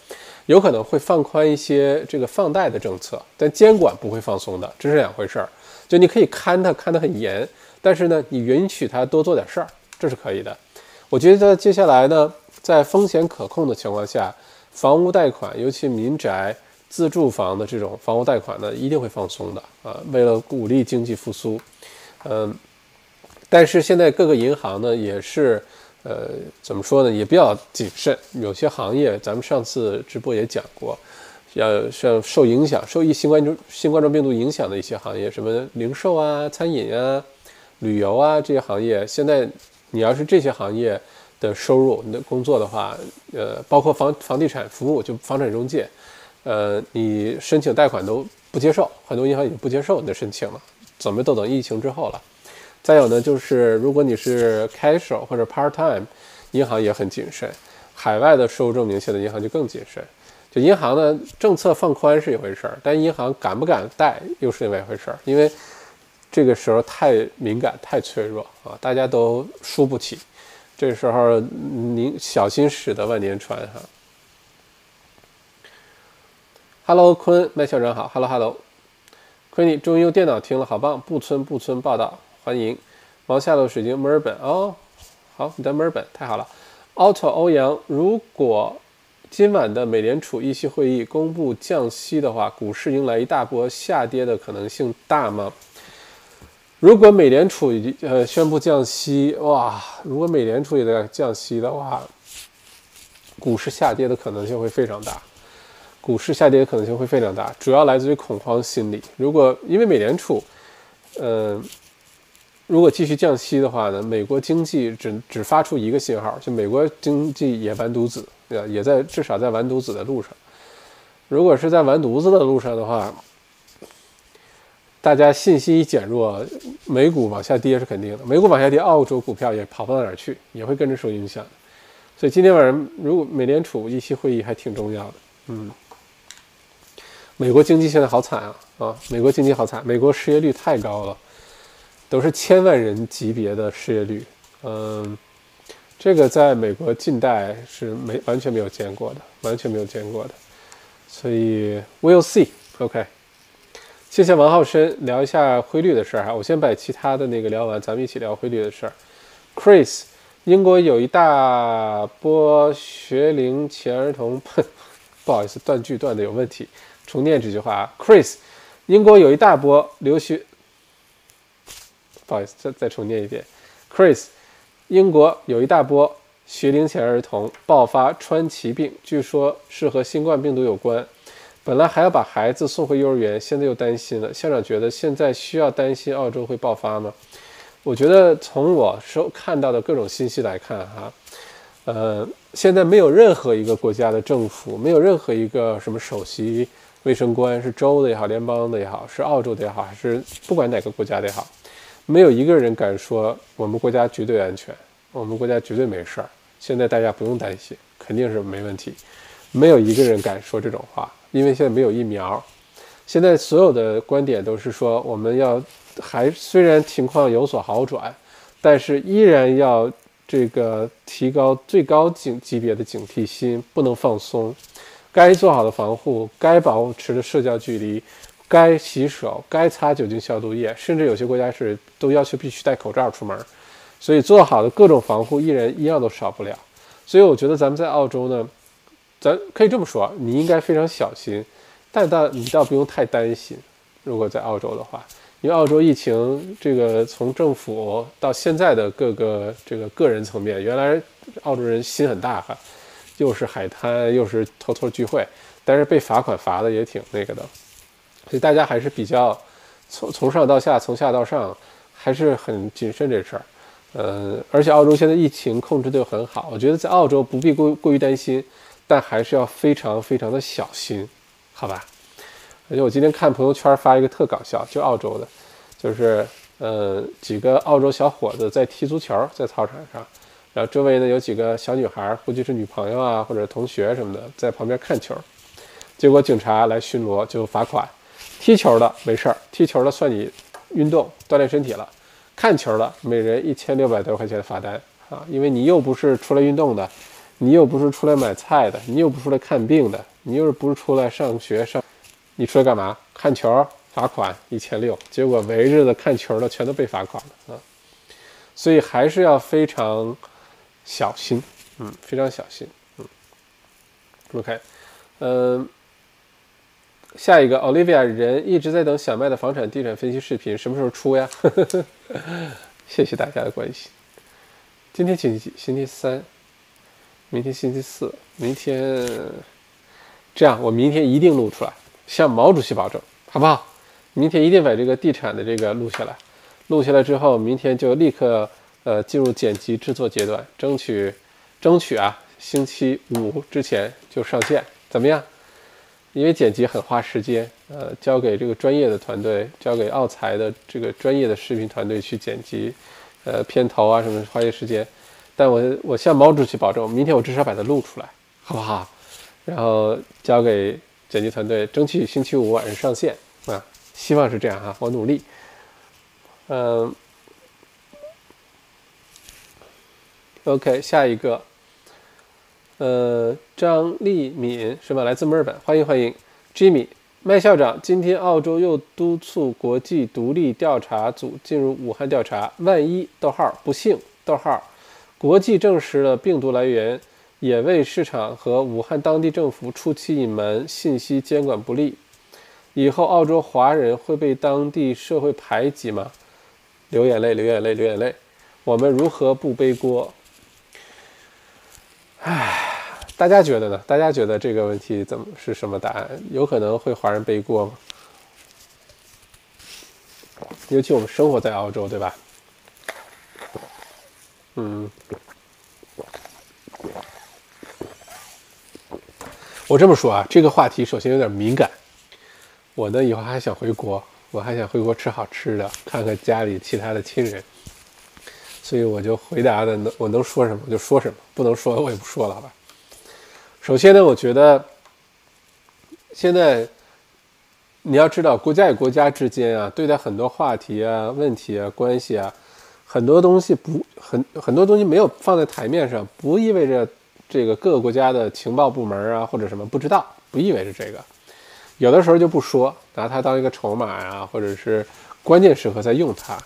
有可能会放宽一些这个放贷的政策，但监管不会放松的，这是两回事儿。就你可以看他看得很严，但是呢，你允许他多做点事儿，这是可以的。我觉得接下来呢，在风险可控的情况下，房屋贷款，尤其民宅自住房的这种房屋贷款呢，一定会放松的啊。为了鼓励经济复苏，嗯，但是现在各个银行呢也是。呃，怎么说呢？也比较谨慎。有些行业，咱们上次直播也讲过，要像受影响、受疫新冠中新冠状病毒影响的一些行业，什么零售啊、餐饮啊、旅游啊这些行业，现在你要是这些行业的收入、你的工作的话，呃，包括房房地产服务，就房产中介，呃，你申请贷款都不接受，很多银行已经不接受你的申请了，怎么都等疫情之后了。再有呢，就是如果你是 casual 或者 part time，银行也很谨慎。海外的收入证明现在银行就更谨慎。就银行呢，政策放宽是一回事儿，但银行敢不敢贷又是另外一回事儿。因为这个时候太敏感、太脆弱啊，大家都输不起。这时候您小心驶得万年船哈。Hello，坤麦校长好。Hello，Hello，坤你终于用电脑听了，好棒！不村不村报道。欢迎，王下楼水晶墨尔本哦，好，你在墨尔本，太好了。Auto 欧阳，如果今晚的美联储议息会议公布降息的话，股市迎来一大波下跌的可能性大吗？如果美联储已呃宣布降息，哇，如果美联储也在降息的话，股市下跌的可能性会非常大，股市下跌的可能性会非常大，主要来自于恐慌心理。如果因为美联储，嗯。如果继续降息的话呢，美国经济只只发出一个信号，就美国经济也完犊子，对吧？也在至少在完犊子的路上。如果是在完犊子的路上的话，大家信心一减弱，美股往下跌是肯定的。美股往下跌，澳洲股票也跑不到哪儿去，也会跟着受影响。所以今天晚上，如果美联储议息会议还挺重要的，嗯。美国经济现在好惨啊啊！美国经济好惨，美国失业率太高了。都是千万人级别的失业率，嗯，这个在美国近代是没完全没有见过的，完全没有见过的，所以 we'll see，OK。谢谢王浩深，聊一下汇率的事儿哈。我先把其他的那个聊完，咱们一起聊汇率的事儿。Chris，英国有一大波学龄前儿童，不好意思，断句断的有问题，重念这句话啊。Chris，英国有一大波留学。不好意思，再再重念一遍，Chris，英国有一大波学龄前儿童爆发川崎病，据说是和新冠病毒有关。本来还要把孩子送回幼儿园，现在又担心了。校长觉得现在需要担心澳洲会爆发吗？我觉得从我收看到的各种信息来看，哈，呃，现在没有任何一个国家的政府，没有任何一个什么首席卫生官，是州的也好，联邦的也好，是澳洲的也好，还是不管哪个国家的也好。没有一个人敢说我们国家绝对安全，我们国家绝对没事儿。现在大家不用担心，肯定是没问题。没有一个人敢说这种话，因为现在没有疫苗。现在所有的观点都是说，我们要还虽然情况有所好转，但是依然要这个提高最高警级别的警惕心，不能放松。该做好的防护，该保持的社交距离。该洗手，该擦酒精消毒液，甚至有些国家是都要求必须戴口罩出门，所以做好的各种防护，一人一样都少不了。所以我觉得咱们在澳洲呢，咱可以这么说，你应该非常小心，但倒你倒不用太担心，如果在澳洲的话，因为澳洲疫情这个从政府到现在的各个这个个人层面，原来澳洲人心很大哈，又是海滩又是偷偷聚会，但是被罚款罚的也挺那个的，所以大家还是比较从从上到下，从下到上还是很谨慎这事儿。呃，而且澳洲现在疫情控制的又很好，我觉得在澳洲不必过过于担心，但还是要非常非常的小心，好吧？而且我今天看朋友圈发一个特搞笑，就澳洲的，就是呃几个澳洲小伙子在踢足球，在操场上，然后周围呢有几个小女孩，估计是女朋友啊或者同学什么的，在旁边看球，结果警察来巡逻就罚款，踢球的没事儿，踢球的算你运动锻炼身体了。看球的，每人一千六百多块钱的罚单啊！因为你又不是出来运动的，你又不是出来买菜的，你又不是出来看病的，你又不是出来上学上？你出来干嘛？看球，罚款一千六。结果围着的看球的全都被罚款了啊！所以还是要非常小心，嗯，非常小心，嗯。OK，嗯。下一个，Olivia 人一直在等小麦的房产地产分析视频，什么时候出呀？谢谢大家的关心。今天星期几？星期三。明天星期四。明天这样，我明天一定录出来，向毛主席保证，好不好？明天一定把这个地产的这个录下来。录下来之后，明天就立刻呃进入剪辑制作阶段，争取争取啊，星期五之前就上线，怎么样？因为剪辑很花时间，呃，交给这个专业的团队，交给奥才的这个专业的视频团队去剪辑，呃，片头啊什么花些时间。但我我向毛主席保证，明天我至少把它录出来，好不好？然后交给剪辑团队，争取星期五晚上上线啊，希望是这样哈，我努力。嗯，OK，下一个。呃，张丽敏是吧？来自墨尔本，欢迎欢迎，Jimmy 麦校长。今天澳洲又督促国际独立调查组进入武汉调查，万一逗号不幸逗号，国际证实了病毒来源，也为市场和武汉当地政府出其隐瞒，信息监管不力。以后澳洲华人会被当地社会排挤吗？流眼泪，流眼泪，流眼泪。我们如何不背锅？唉。大家觉得呢？大家觉得这个问题怎么是什么答案？有可能会华人背锅吗？尤其我们生活在澳洲，对吧？嗯，我这么说啊，这个话题首先有点敏感。我呢，以后还想回国，我还想回国吃好吃的，看看家里其他的亲人，所以我就回答的能我能说什么我就说什么，不能说我也不说了，好吧？首先呢，我觉得现在你要知道，国家与国家之间啊，对待很多话题啊、问题啊、关系啊，很多东西不很很多东西没有放在台面上，不意味着这个各个国家的情报部门啊或者什么不知道，不意味着这个。有的时候就不说，拿它当一个筹码呀，或者是关键时刻再用它。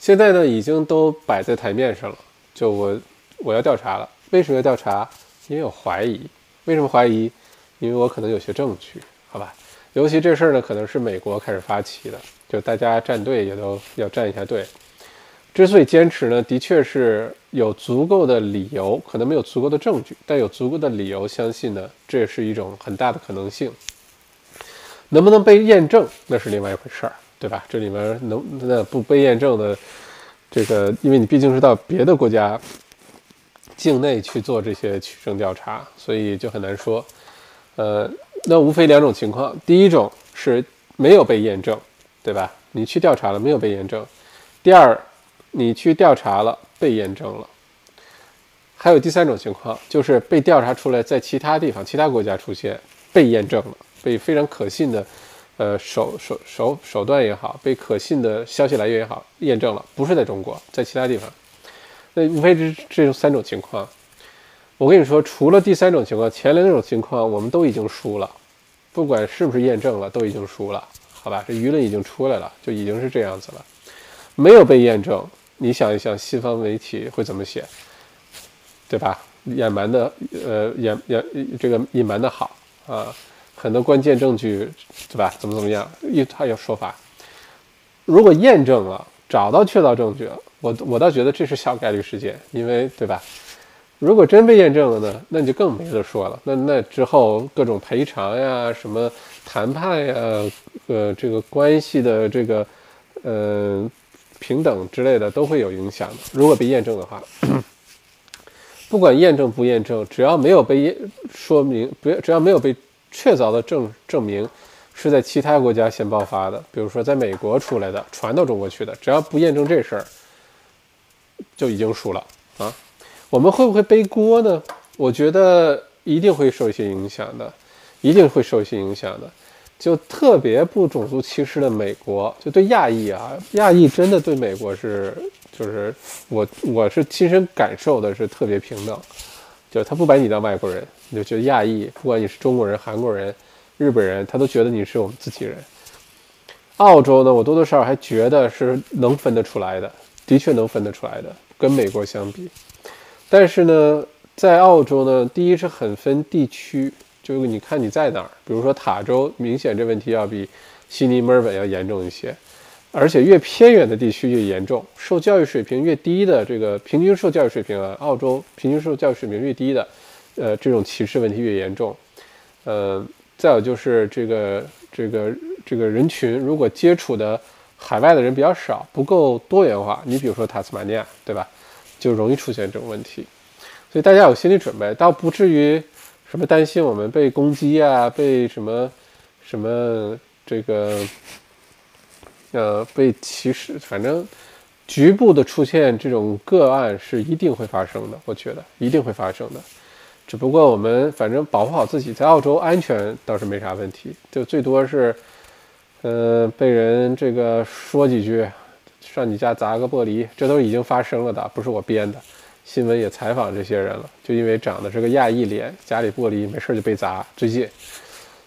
现在呢，已经都摆在台面上了，就我我要调查了，为什么要调查？因为有怀疑，为什么怀疑？因为我可能有些证据，好吧？尤其这事儿呢，可能是美国开始发起的，就大家站队也都要站一下队。之所以坚持呢，的确是有足够的理由，可能没有足够的证据，但有足够的理由相信呢，这也是一种很大的可能性。能不能被验证，那是另外一回事儿，对吧？这里面能那不被验证的，这个，因为你毕竟是到别的国家。境内去做这些取证调查，所以就很难说。呃，那无非两种情况：第一种是没有被验证，对吧？你去调查了，没有被验证；第二，你去调查了，被验证了。还有第三种情况，就是被调查出来在其他地方、其他国家出现，被验证了，被非常可信的，呃手手手手段也好，被可信的消息来源也好验证了，不是在中国，在其他地方。那无非是这三种情况，我跟你说，除了第三种情况，前两种情况我们都已经输了，不管是不是验证了，都已经输了，好吧？这舆论已经出来了，就已经是这样子了。没有被验证，你想一想，西方媒体会怎么写，对吧？隐瞒的，呃，掩掩这个隐瞒的好啊，很多关键证据，对吧？怎么怎么样？一他有说法。如果验证了，找到确凿证据了，我我倒觉得这是小概率事件，因为对吧？如果真被验证了呢，那你就更没得说了。那那之后各种赔偿呀、什么谈判呀、呃这个关系的这个呃平等之类的都会有影响的。如果被验证的话，不管验证不验证，只要没有被验说明，不要只要没有被确凿的证证明是在其他国家先爆发的，比如说在美国出来的传到中国去的，只要不验证这事儿，就已经输了啊。我们会不会背锅呢？我觉得一定会受一些影响的，一定会受一些影响的。就特别不种族歧视的美国，就对亚裔啊，亚裔真的对美国是，就是我我是亲身感受的是特别平等，就他不把你当外国人，你就觉得亚裔，不管你是中国人、韩国人、日本人，他都觉得你是我们自己人。澳洲呢，我多多少少还觉得是能分得出来的，的确能分得出来的，跟美国相比。但是呢，在澳洲呢，第一是很分地区，就是你看你在哪儿，比如说塔州，明显这问题要比悉尼、墨尔本要严重一些，而且越偏远的地区越严重，受教育水平越低的这个平均受教育水平啊，澳洲平均受教育水平越低的，呃，这种歧视问题越严重。呃，再有就是这个这个这个人群，如果接触的海外的人比较少，不够多元化，你比如说塔斯马尼亚，对吧？就容易出现这种问题，所以大家有心理准备，倒不至于什么担心我们被攻击啊，被什么什么这个呃被歧视，反正局部的出现这种个案是一定会发生的，我觉得一定会发生的。只不过我们反正保护好自己，在澳洲安全倒是没啥问题，就最多是呃被人这个说几句。上你家砸个玻璃，这都已经发生了的，不是我编的。新闻也采访这些人了，就因为长得是个亚裔脸，家里玻璃没事就被砸。最近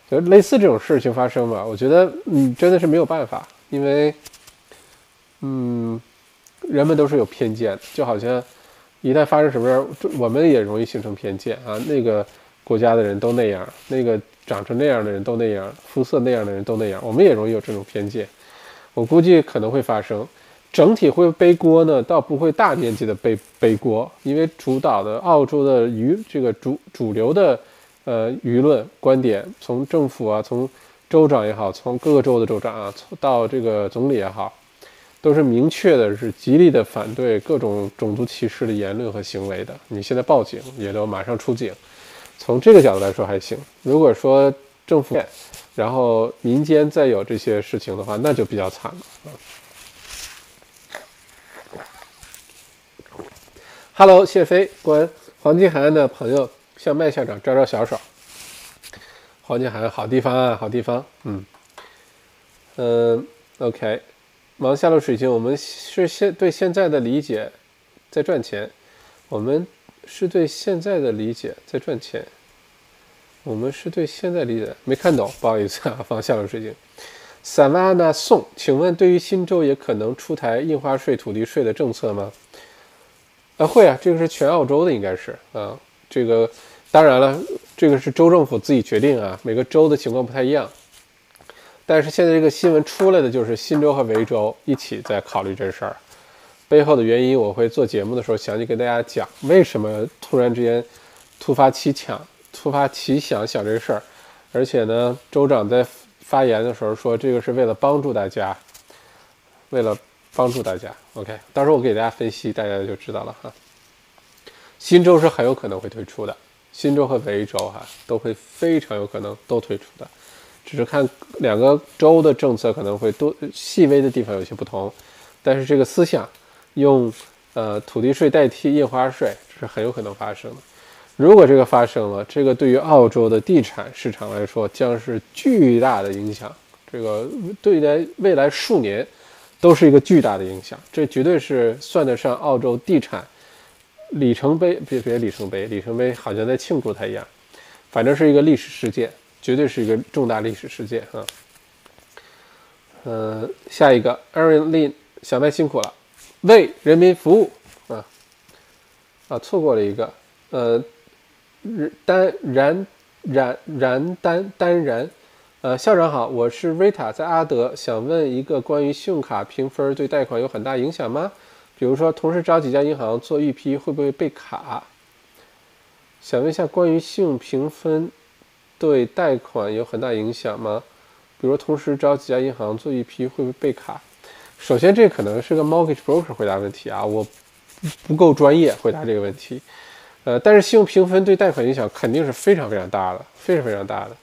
就类似这种事情发生吧，我觉得嗯真的是没有办法，因为嗯人们都是有偏见，就好像一旦发生什么事儿，我们也容易形成偏见啊。那个国家的人都那样，那个长成那样的人都那样，肤色那样的人都那样，我们也容易有这种偏见。我估计可能会发生。整体会背锅呢，倒不会大面积的背背锅，因为主导的澳洲的舆这个主主流的呃舆论观点，从政府啊，从州长也好，从各个州的州长啊，到这个总理也好，都是明确的是极力的反对各种种族歧视的言论和行为的。你现在报警也都马上出警，从这个角度来说还行。如果说政府然后民间再有这些事情的话，那就比较惨了啊。Hello，谢飞，关黄金海岸的朋友向麦校长招招小手。黄金海岸好地方啊，好地方。嗯嗯，OK。忙下落水晶，我们是现对现在的理解在赚钱。我们是对现在的理解在赚钱。我们是对现在理解没看懂，不好意思啊，放下落水晶。萨瓦纳宋，请问对于新州也可能出台印花税、土地税的政策吗？啊，会啊，这个是全澳洲的，应该是啊。这个当然了，这个是州政府自己决定啊，每个州的情况不太一样。但是现在这个新闻出来的就是新州和维州一起在考虑这事儿，背后的原因我会做节目的时候详细跟大家讲，为什么突然之间突发奇想、突发奇想想这事儿，而且呢，州长在发言的时候说这个是为了帮助大家，为了。帮助大家，OK，到时候我给大家分析，大家就知道了哈。新州是很有可能会退出的，新州和维州哈都会非常有可能都退出的，只是看两个州的政策可能会多细微的地方有些不同，但是这个思想用呃土地税代替印花税是很有可能发生的。如果这个发生了，这个对于澳洲的地产市场来说将是巨大的影响，这个对待未来数年。都是一个巨大的影响，这绝对是算得上澳洲地产里程碑，别别里程碑，里程碑好像在庆祝它一样，反正是一个历史事件，绝对是一个重大历史事件啊。呃，下一个 Aaron Lin 小麦辛苦了，为人民服务啊啊，错过了一个，呃，丹然然然丹丹然，呃，校长好，我是 Rita，在阿德，想问一个关于信用卡评分对贷款有很大影响吗？比如说同时找几家银行做预批会不会被卡？想问一下关于信用评分对贷款有很大影响吗？比如同时找几家银行做一批会不会被卡？首先这可能是个 mortgage broker 回答问题啊，我不够专业回答这个问题。呃，但是信用评分对贷款影响肯定是非常非常大的，非常非常大的。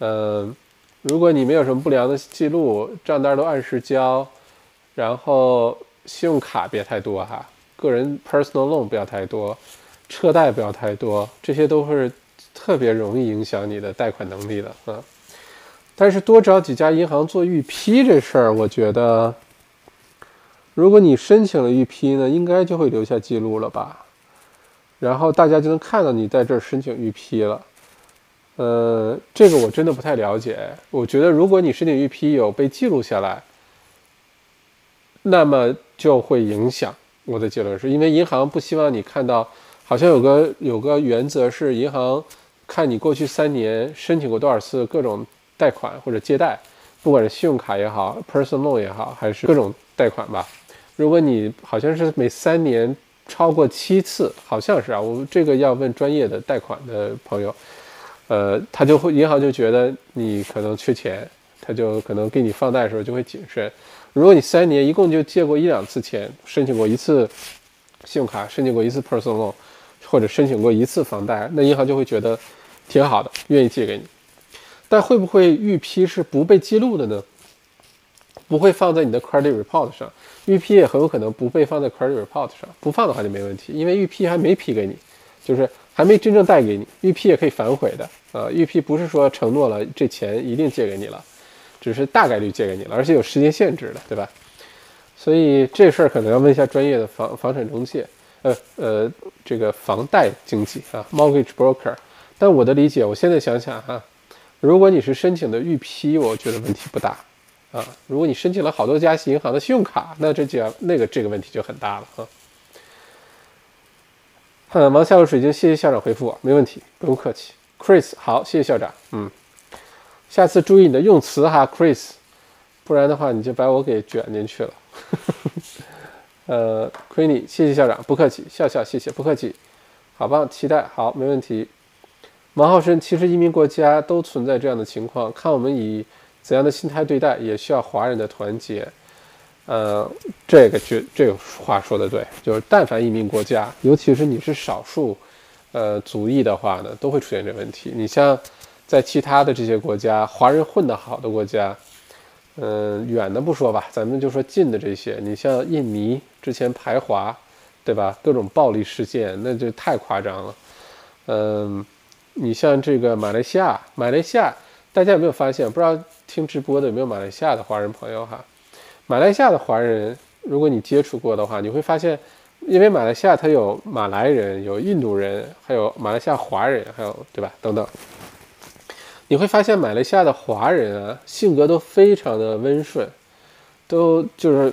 嗯，如果你没有什么不良的记录，账单都按时交，然后信用卡别太多哈，个人 personal loan 不要太多，车贷不要太多，这些都是特别容易影响你的贷款能力的啊。但是多找几家银行做预批这事儿，我觉得，如果你申请了预批呢，应该就会留下记录了吧。然后大家就能看到你在这儿申请预批了，呃，这个我真的不太了解。我觉得如果你申请预批有被记录下来，那么就会影响。我的结论是因为银行不希望你看到，好像有个有个原则是银行看你过去三年申请过多少次各种贷款或者借贷，不管是信用卡也好，personal loan 也好，还是各种贷款吧。如果你好像是每三年。超过七次，好像是啊，我这个要问专业的贷款的朋友，呃，他就会银行就觉得你可能缺钱，他就可能给你放贷的时候就会谨慎。如果你三年一共就借过一两次钱，申请过一次信用卡，申请过一次 personal loan，或者申请过一次房贷，那银行就会觉得挺好的，愿意借给你。但会不会预批是不被记录的呢？不会放在你的 credit report 上。预批也很有可能不被放在 credit report 上，不放的话就没问题，因为预批还没批给你，就是还没真正贷给你，预批也可以反悔的啊。预批不是说承诺了这钱一定借给你了，只是大概率借给你了，而且有时间限制的，对吧？所以这事儿可能要问一下专业的房房产中介，呃呃，这个房贷经纪啊，mortgage broker。但我的理解，我现在想想哈，如果你是申请的预批，我觉得问题不大。啊，如果你申请了好多家银行的信用卡，那这就那个这个问题就很大了啊。嗯，忙下入水晶，谢谢校长回复我，没问题，不用客气。Chris，好，谢谢校长。嗯，下次注意你的用词哈，Chris，不然的话你就把我给卷进去了。呃，Queenie，谢谢校长，不客气，笑笑，谢谢，不客气。好棒，期待，好，没问题。王浩生，其实移民国家都存在这样的情况，看我们以。怎样的心态对待，也需要华人的团结。呃，这个就这个话说的对，就是但凡移民国家，尤其是你是少数，呃，族裔的话呢，都会出现这问题。你像在其他的这些国家，华人混得好的国家，嗯，远的不说吧，咱们就说近的这些，你像印尼之前排华，对吧？各种暴力事件，那就太夸张了。嗯，你像这个马来西亚，马来西亚。大家有没有发现？不知道听直播的有没有马来西亚的华人朋友哈？马来西亚的华人，如果你接触过的话，你会发现，因为马来西亚它有马来人、有印度人，还有马来西亚华人，还有对吧？等等，你会发现马来西亚的华人啊，性格都非常的温顺，都就是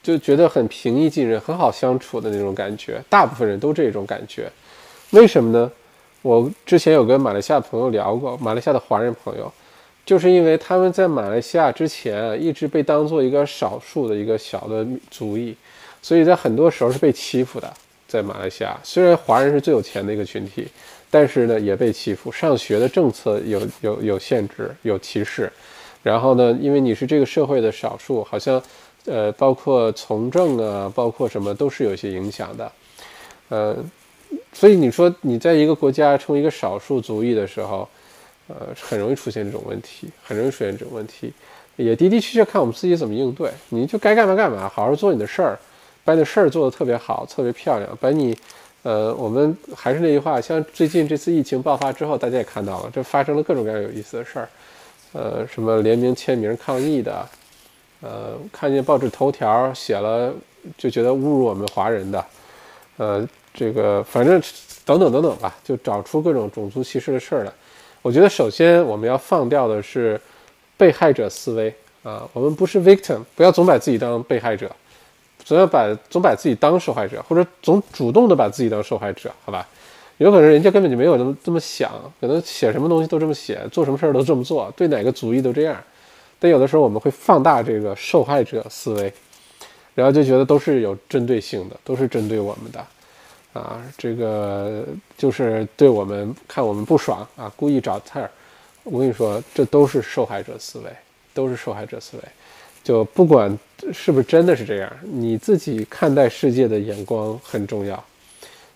就觉得很平易近人、很好相处的那种感觉。大部分人都这种感觉，为什么呢？我之前有跟马来西亚朋友聊过，马来西亚的华人朋友，就是因为他们在马来西亚之前一直被当做一个少数的一个小的族裔，所以在很多时候是被欺负的。在马来西亚，虽然华人是最有钱的一个群体，但是呢也被欺负。上学的政策有有有限制，有歧视。然后呢，因为你是这个社会的少数，好像呃，包括从政啊，包括什么都是有些影响的，呃。所以你说你在一个国家成为一个少数族裔的时候，呃，很容易出现这种问题，很容易出现这种问题，也的的确确看我们自己怎么应对。你就该干嘛干嘛，好好做你的事儿，把你的事儿做得特别好，特别漂亮。把你，呃，我们还是那句话，像最近这次疫情爆发之后，大家也看到了，这发生了各种各样有意思的事儿，呃，什么联名签名抗议的，呃，看见报纸头条写了就觉得侮辱我们华人的，呃。这个反正等等等等吧，就找出各种种族歧视的事儿来。我觉得首先我们要放掉的是被害者思维啊，我们不是 victim，不要总把自己当被害者，总要把总把自己当受害者，或者总主动的把自己当受害者，好吧？有可能人家根本就没有这么这么想，可能写什么东西都这么写，做什么事儿都这么做，对哪个族裔都这样。但有的时候我们会放大这个受害者思维，然后就觉得都是有针对性的，都是针对我们的，啊，这个就是对我们看我们不爽啊，故意找刺儿。我跟你说，这都是受害者思维，都是受害者思维。就不管是不是真的是这样，你自己看待世界的眼光很重要，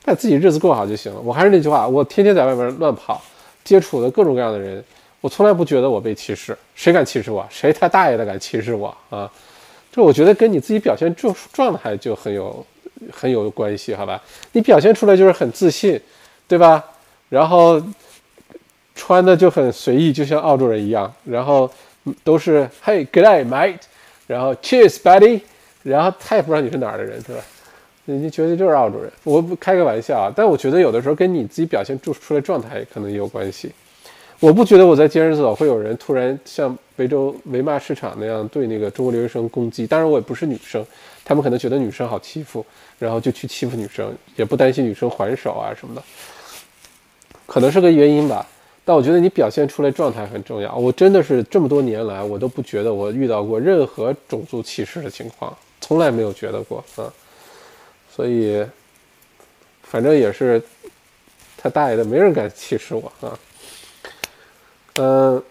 把自己日子过好就行了。我还是那句话，我天天在外面乱跑，接触的各种各样的人，我从来不觉得我被歧视。谁敢歧视我？谁他大爷的敢歧视我啊？这我觉得跟你自己表现状状态就很有很有关系，好吧？你表现出来就是很自信，对吧？然后。穿的就很随意，就像澳洲人一样，然后都是 Hey, good day, mate，然后 Cheers, buddy，然后他也不知道你是哪儿的人，是吧？你觉得就是澳洲人。我不开个玩笑啊，但我觉得有的时候跟你自己表现出出来状态可能也有关系。我不觉得我在街上走会有人突然像维州维骂市场那样对那个中国留学生攻击，当然我也不是女生，他们可能觉得女生好欺负，然后就去欺负女生，也不担心女生还手啊什么的，可能是个原因吧。但我觉得你表现出来状态很重要。我真的是这么多年来，我都不觉得我遇到过任何种族歧视的情况，从来没有觉得过啊。所以，反正也是他大爷的，没人敢歧视我啊。嗯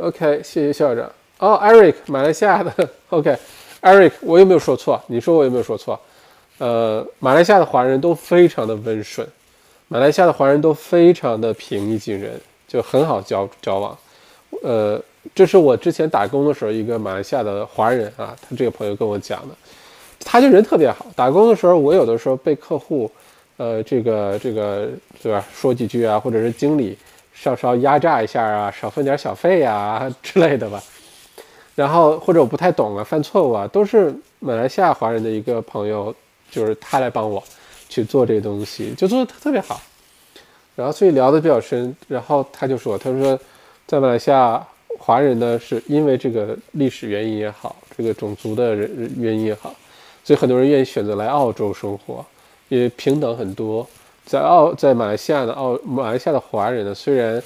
，OK，谢谢校长。哦，Eric，马来西亚的。OK，Eric，我有没有说错？你说我有没有说错？呃，马来西亚的华人都非常的温顺。马来西亚的华人都非常的平易近人，就很好交交往。呃，这是我之前打工的时候一个马来西亚的华人啊，他这个朋友跟我讲的，他就人特别好。打工的时候，我有的时候被客户，呃，这个这个对吧，说几句啊，或者是经理稍稍压榨一下啊，少分点小费呀 之类的吧。然后或者我不太懂啊，犯错误啊，都是马来西亚华人的一个朋友，就是他来帮我。去做这个东西，就做的特别好，然后所以聊的比较深。然后他就说：“他说，在马来西亚，华人呢是因为这个历史原因也好，这个种族的人原因也好，所以很多人愿意选择来澳洲生活，也平等很多。在澳，在马来西亚的澳，马来西亚的华人呢，虽然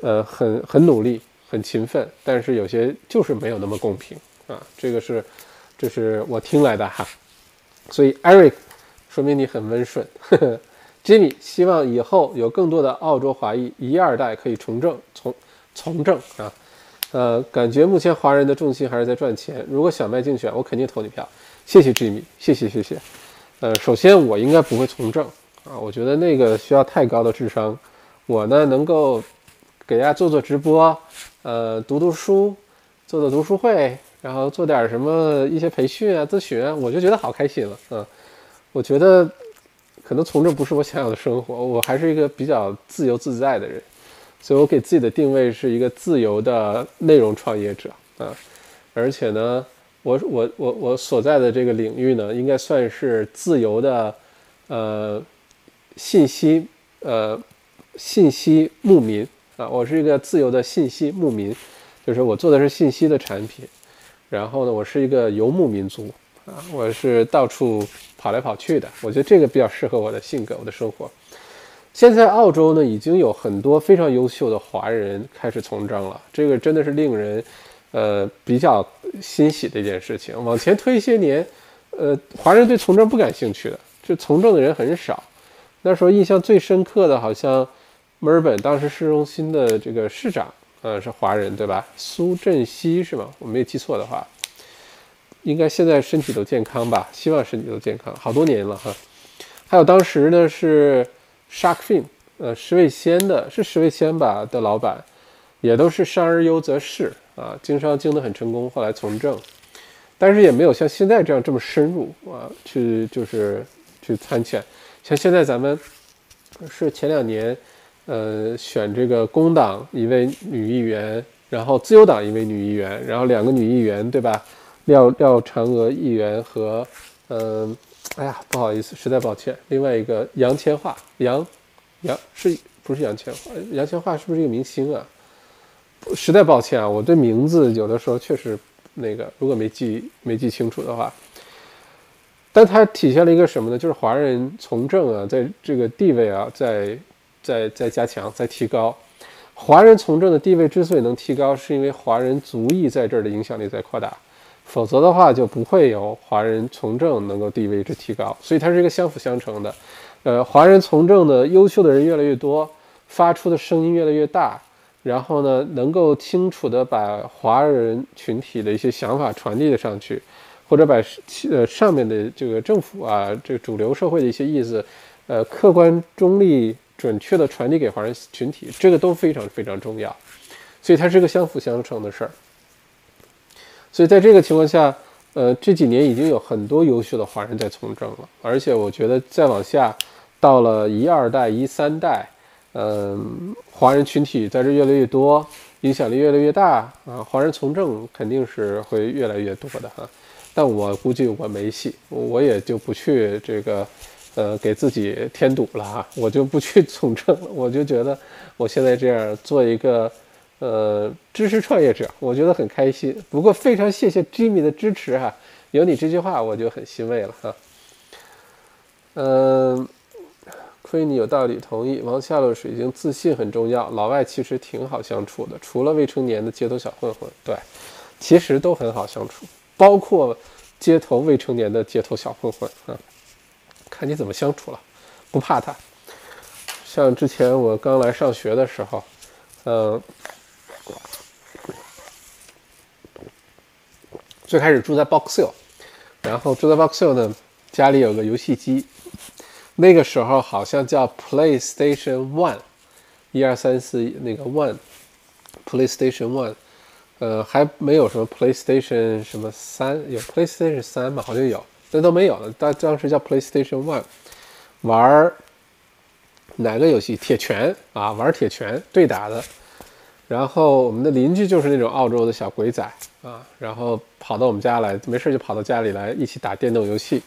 呃很很努力、很勤奋，但是有些就是没有那么公平啊。这个是，这是我听来的哈。所以，Eric。”说明你很温顺，Jimmy 希望以后有更多的澳洲华裔一二代可以从政，从从政啊，呃，感觉目前华人的重心还是在赚钱。如果小麦竞选，我肯定投你票。谢谢 Jimmy，谢谢谢谢。呃，首先我应该不会从政啊，我觉得那个需要太高的智商。我呢，能够给大家做做直播，呃，读读书，做做读书会，然后做点什么一些培训啊、咨询啊，我就觉得好开心了啊。我觉得可能从这不是我想要的生活，我还是一个比较自由自在的人，所以我给自己的定位是一个自由的内容创业者啊，而且呢，我我我我所在的这个领域呢，应该算是自由的呃信息呃信息牧民啊，我是一个自由的信息牧民，就是我做的是信息的产品，然后呢，我是一个游牧民族。啊，我是到处跑来跑去的，我觉得这个比较适合我的性格，我的生活。现在澳洲呢，已经有很多非常优秀的华人开始从政了，这个真的是令人，呃，比较欣喜的一件事情。往前推一些年，呃，华人对从政不感兴趣的，就从政的人很少。那时候印象最深刻的，好像墨尔本当时市中心的这个市长，呃，是华人，对吧？苏振熙是吗？我没有记错的话。应该现在身体都健康吧？希望身体都健康，好多年了哈。还有当时呢是 Sharkfin，呃，石味鲜的，是石味鲜吧的老板，也都是商而优则仕啊，经商经得很成功，后来从政，但是也没有像现在这样这么深入啊，去就是去参选。像现在咱们是前两年，呃，选这个工党一位女议员，然后自由党一位女议员，然后两个女议员，对吧？廖廖嫦娥议员和，嗯，哎呀，不好意思，实在抱歉。另外一个杨千嬅，杨，杨是不是杨千嬅？杨千嬅是不是一个明星啊？实在抱歉啊，我对名字有的时候确实那个，如果没记没记清楚的话，但它体现了一个什么呢？就是华人从政啊，在这个地位啊，在在在加强，在提高。华人从政的地位之所以能提高，是因为华人族裔在这儿的影响力在扩大，否则的话就不会有华人从政能够地位之提高。所以它是一个相辅相成的。呃，华人从政的优秀的人越来越多，发出的声音越来越大，然后呢，能够清楚地把华人群体的一些想法传递了上去。或者把呃上面的这个政府啊，这个主流社会的一些意思，呃，客观中立、准确的传递给华人群体，这个都非常非常重要，所以它是个相辅相成的事儿。所以在这个情况下，呃，这几年已经有很多优秀的华人在从政了，而且我觉得再往下，到了一二代、一三代，嗯，华人群体在这越来越多，影响力越来越大啊，华人从政肯定是会越来越多的哈。但我估计我没戏，我也就不去这个，呃，给自己添堵了哈，我就不去从政了。我就觉得我现在这样做一个，呃，知识创业者，我觉得很开心。不过非常谢谢 Jimmy 的支持哈，有你这句话我就很欣慰了哈。嗯，亏你有道理，同意。王夏洛水晶自信很重要，老外其实挺好相处的，除了未成年的街头小混混，对，其实都很好相处。包括街头未成年的街头小混混啊，看你怎么相处了，不怕他。像之前我刚来上学的时候，嗯，最开始住在 Boxill，然后住在 Boxill 呢，家里有个游戏机，那个时候好像叫 PlayStation One，一二三四那个 One，PlayStation One。呃，还没有什么 PlayStation 什么三，有 PlayStation 三吧？好像有，那都没有了。当当时叫 PlayStation One，玩哪个游戏？铁拳啊，玩铁拳对打的。然后我们的邻居就是那种澳洲的小鬼仔啊，然后跑到我们家来，没事就跑到家里来一起打电动游戏。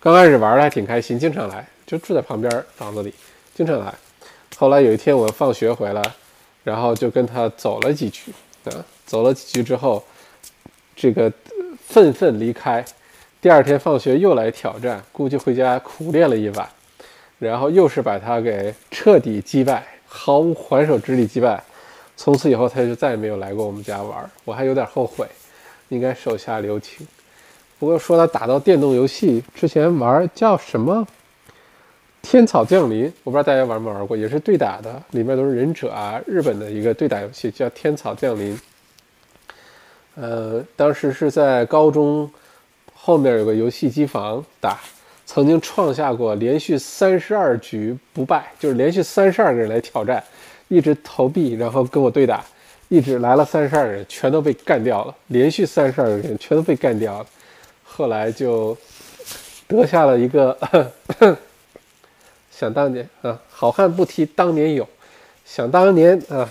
刚开始玩的还挺开心，经常来，就住在旁边房子里，经常来。后来有一天我放学回来，然后就跟他走了几局啊。走了几局之后，这个愤愤离开。第二天放学又来挑战，估计回家苦练了一晚，然后又是把他给彻底击败，毫无还手之力击败。从此以后，他就再也没有来过我们家玩。我还有点后悔，应该手下留情。不过说他打到电动游戏之前玩叫什么《天草降临》，我不知道大家玩没玩过，也是对打的，里面都是忍者啊，日本的一个对打游戏叫《天草降临》。呃，当时是在高中后面有个游戏机房打，曾经创下过连续三十二局不败，就是连续三十二个人来挑战，一直投币，然后跟我对打，一直来了三十二人，全都被干掉了，连续三十二个人全都被干掉了。后来就得下了一个，想当年啊，好汉不提当年勇，想当年啊，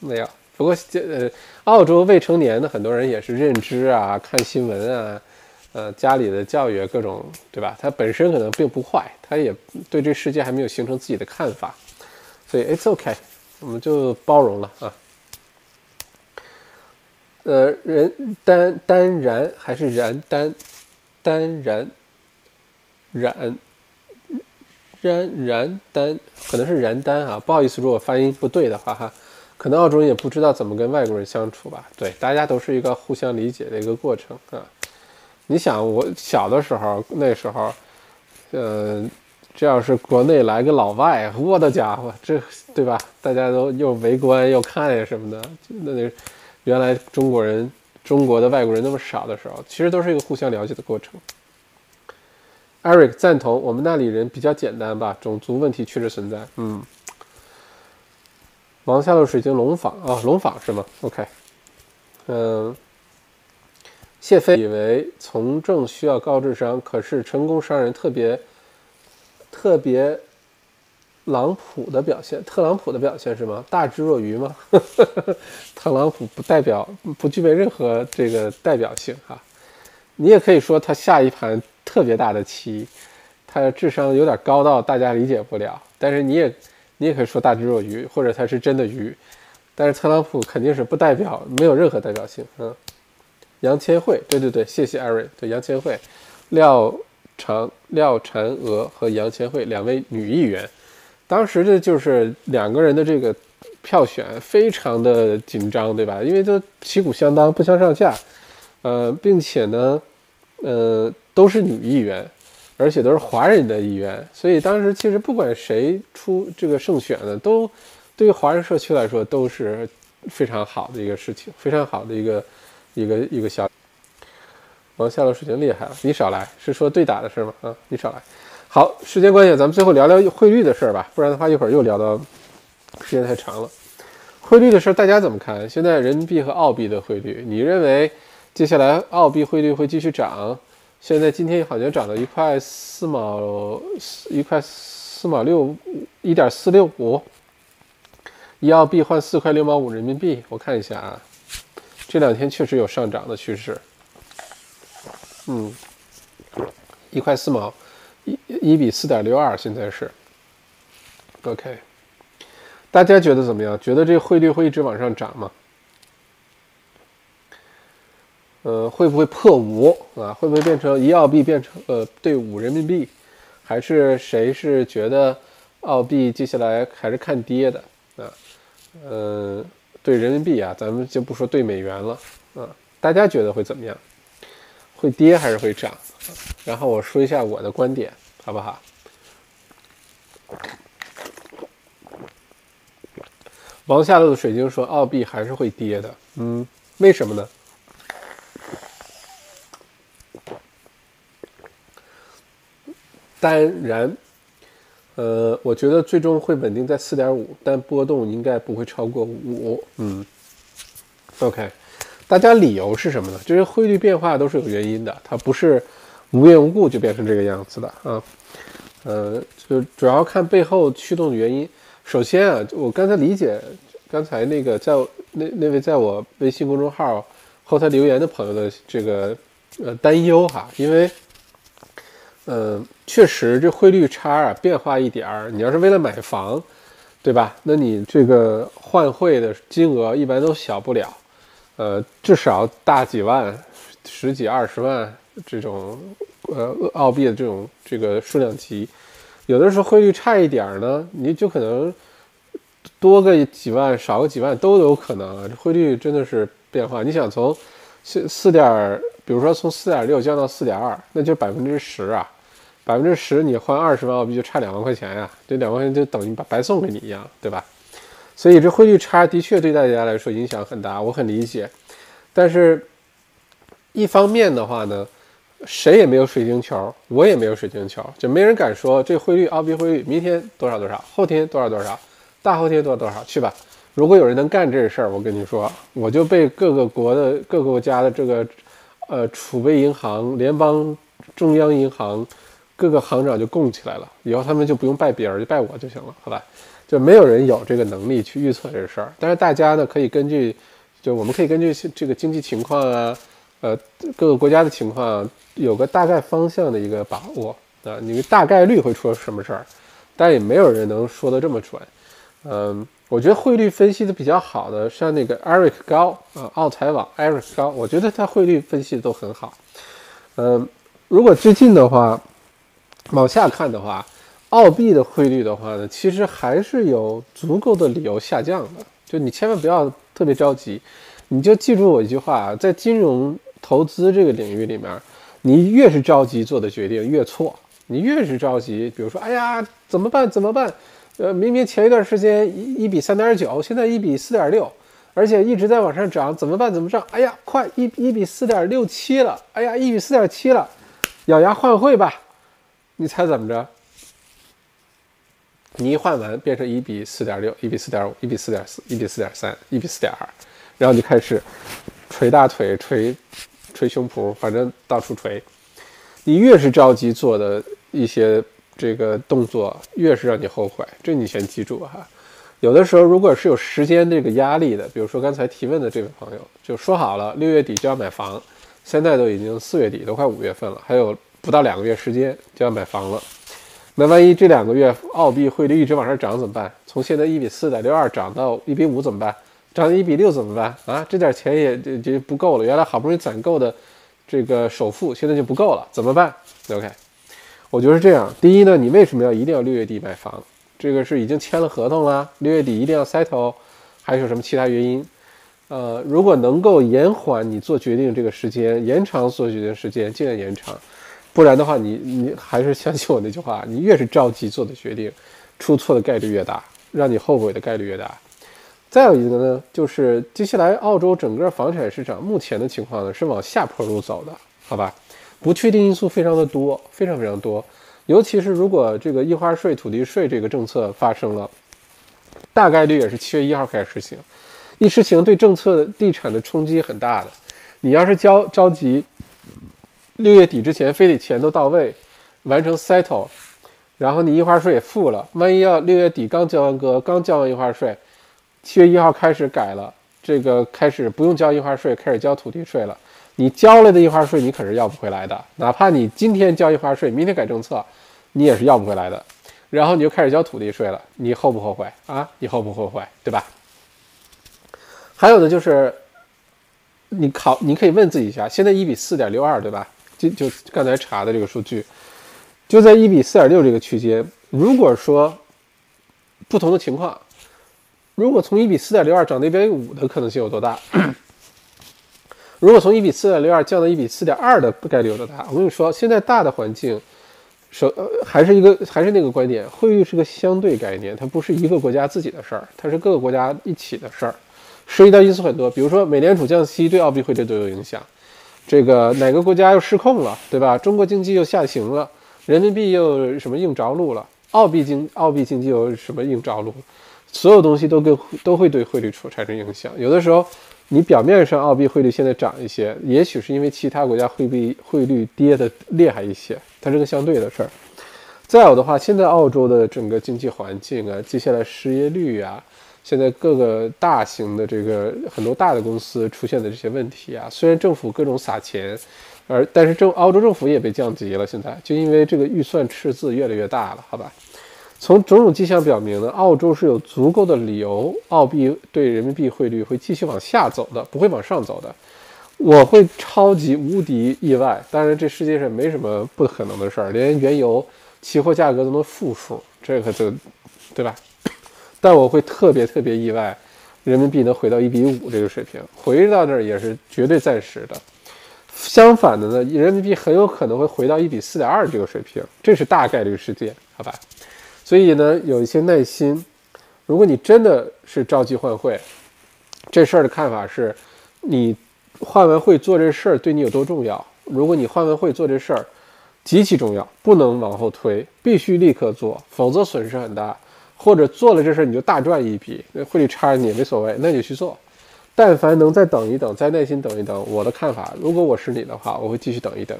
没有。不过这呃，澳洲未成年的很多人也是认知啊，看新闻啊，呃，家里的教育各种，对吧？他本身可能并不坏，他也对这世界还没有形成自己的看法，所以 it's okay，我们就包容了啊。呃，人丹丹然还是然丹丹然然然然丹，可能是然丹啊，不好意思，如果发音不对的话哈。可能澳洲人也不知道怎么跟外国人相处吧？对，大家都是一个互相理解的一个过程啊。你想，我小的时候，那时候，呃，这要是国内来个老外，我的家伙，这对吧？大家都又围观又看呀什么的。那那原来中国人、中国的外国人那么少的时候，其实都是一个互相了解的过程。Eric 赞同，我们那里人比较简单吧？种族问题确实存在，嗯。王下的水晶龙坊啊，龙坊是吗？OK，嗯，谢飞以为从政需要高智商，可是成功商人特别特别朗普的表现，特朗普的表现是吗？大智若愚吗？特朗普不代表不具备任何这个代表性哈，你也可以说他下一盘特别大的棋，他的智商有点高到大家理解不了，但是你也。你也可以说大智若愚，或者他是真的愚，但是特朗普肯定是不代表，没有任何代表性。嗯，杨千惠，对对对，谢谢艾瑞。对杨千惠，廖长廖婵娥和杨千惠两位女议员，当时的就是两个人的这个票选非常的紧张，对吧？因为都旗鼓相当，不相上下，呃，并且呢，呃，都是女议员，而且都是华人的议员，所以当时其实不管谁出这个胜选呢，都对于华人社区来说都是非常好的一个事情，非常好的一个一个一个小。王夏洛水晶厉害了，你少来，是说对打的事吗？啊，你少来。好，时间关系，咱们最后聊聊汇率的事儿吧，不然的话一会儿又聊到时间太长了。汇率的事儿大家怎么看？现在人民币和澳币的汇率，你认为接下来澳币汇率会继续涨？现在今天好像涨到一块四毛，一块四毛六，一点四六五，一澳币换四块六毛五人民币。我看一下啊，这两天确实有上涨的趋势。嗯，一块四毛，一一比四点六二，现在是。OK，大家觉得怎么样？觉得这汇率会一直往上涨吗？呃，会不会破五啊？会不会变成一澳币变成呃对五人民币？还是谁是觉得澳币接下来还是看跌的啊？呃，对人民币啊，咱们就不说对美元了啊，大家觉得会怎么样？会跌还是会涨？然后我说一下我的观点，好不好？王下路的水晶说，澳币还是会跌的。嗯，为什么呢？当然，呃，我觉得最终会稳定在四点五，但波动应该不会超过五。嗯，OK。大家理由是什么呢？就是汇率变化都是有原因的，它不是无缘无故就变成这个样子的啊。呃，就主要看背后驱动的原因。首先啊，我刚才理解刚才那个在那那位在我微信公众号后台留言的朋友的这个呃担忧哈，因为嗯，确实这汇率差啊变化一点儿，你要是为了买房，对吧？那你这个换汇的金额一般都小不了。呃，至少大几万、十几二十万这种，呃，澳币的这种这个数量级，有的时候汇率差一点儿呢，你就可能多个几万、少个几万都有可能啊。这汇率真的是变化，你想从四四点，比如说从四点六降到四点二，那就百分之十啊，百分之十你换二十万澳币就差两万块钱呀，这两万块钱就等于把白送给你一样，对吧？所以这汇率差的确对大家来说影响很大，我很理解。但是，一方面的话呢，谁也没有水晶球，我也没有水晶球，就没人敢说这汇率澳币汇率明天多少多少，后天多少多少，大后天多少多少去吧。如果有人能干这事儿，我跟你说，我就被各个国的各个国家的这个呃储备银行、联邦中央银行各个行长就供起来了，以后他们就不用拜别人，就拜我就行了，好吧？就没有人有这个能力去预测这事儿，但是大家呢可以根据，就我们可以根据这个经济情况啊，呃各个国家的情况，有个大概方向的一个把握啊，你大概率会出什么事儿，但也没有人能说的这么准。嗯，我觉得汇率分析的比较好的，像那个 Eric 高啊，澳财网 Eric 高，我觉得他汇率分析的都很好。嗯，如果最近的话，往下看的话。澳币的汇率的话呢，其实还是有足够的理由下降的。就你千万不要特别着急，你就记住我一句话：在金融投资这个领域里面，你越是着急做的决定越错。你越是着急，比如说，哎呀，怎么办？怎么办？呃，明明前一段时间一一比三点九，现在一比四点六，而且一直在往上涨，怎么办？怎么涨？哎呀，快一一比四点六七了！哎呀，一比四点七了，咬牙换汇吧！你猜怎么着？你一换完变成一比四点六，一比四点五，一比四点四，一比四点三，一比四点二，然后就开始捶大腿、捶捶胸脯，反正到处捶。你越是着急做的一些这个动作，越是让你后悔。这你先记住哈。有的时候，如果是有时间这个压力的，比如说刚才提问的这位朋友，就说好了六月底就要买房，现在都已经四月底，都快五月份了，还有不到两个月时间就要买房了。那万一这两个月澳币汇率一直往上涨怎么办？从现在一比四点六二涨到一比五怎么办？涨到一比六怎么办？啊，这点钱也就就不够了。原来好不容易攒够的这个首付现在就不够了，怎么办？OK，我觉得是这样。第一呢，你为什么要一定要六月底买房？这个是已经签了合同了，六月底一定要 settle，还有什么其他原因？呃，如果能够延缓你做决定这个时间，延长做决定时间，尽量延长。不然的话，你你还是相信我那句话，你越是着急做的决定，出错的概率越大，让你后悔的概率越大。再有一个呢，就是接下来澳洲整个房产市场目前的情况呢是往下坡路走的，好吧？不确定因素非常的多，非常非常多。尤其是如果这个印花税、土地税这个政策发生了，大概率也是七月一号开始实行，一实行对政策地产的冲击很大的。你要是交着急。六月底之前非得钱都到位，完成 settle，然后你印花税也付了。万一要六月底刚交完割，刚交完印花税，七月一号开始改了，这个开始不用交印花税，开始交土地税了。你交了的印花税你可是要不回来的，哪怕你今天交印花税，明天改政策，你也是要不回来的。然后你就开始交土地税了，你后不后悔啊？你后不后悔？对吧？还有的就是，你考，你可以问自己一下，现在一比四点六二，对吧？就就刚才查的这个数据，就在一比四点六这个区间。如果说不同的情况，如果从一比四点六二涨到一比五的可能性有多大？如果从一比四点六二降到一比四点二的概率有多大？我跟你说，现在大的环境，首呃还是一个还是那个观点，汇率是个相对概念，它不是一个国家自己的事儿，它是各个国家一起的事儿，涉及到因素很多，比如说美联储降息对澳币汇率都有影响。这个哪个国家又失控了，对吧？中国经济又下行了，人民币又什么硬着陆了，澳币经澳币经济又什么硬着陆，所有东西都跟都会对汇率出产生影响。有的时候，你表面上澳币汇率现在涨一些，也许是因为其他国家汇币汇率跌的厉害一些，它是个相对的事儿。再有的话，现在澳洲的整个经济环境啊，接下来失业率啊。现在各个大型的这个很多大的公司出现的这些问题啊，虽然政府各种撒钱，而但是政澳洲政府也被降级了。现在就因为这个预算赤字越来越大了，好吧？从种种迹象表明呢，澳洲是有足够的理由，澳币对人民币汇率会继续往下走的，不会往上走的。我会超级无敌意外，当然这世界上没什么不可能的事儿，连原油期货价格都能负数，这可就对吧？但我会特别特别意外，人民币能回到一比五这个水平，回到那儿也是绝对暂时的。相反的呢，人民币很有可能会回到一比四点二这个水平，这是大概率事件，好吧？所以呢，有一些耐心。如果你真的是着急换汇，这事儿的看法是，你换完汇做这事儿对你有多重要？如果你换完汇做这事儿极其重要，不能往后推，必须立刻做，否则损失很大。或者做了这事你就大赚一笔，那汇率差你也没所谓，那就去做。但凡能再等一等，再耐心等一等，我的看法，如果我是你的话，我会继续等一等，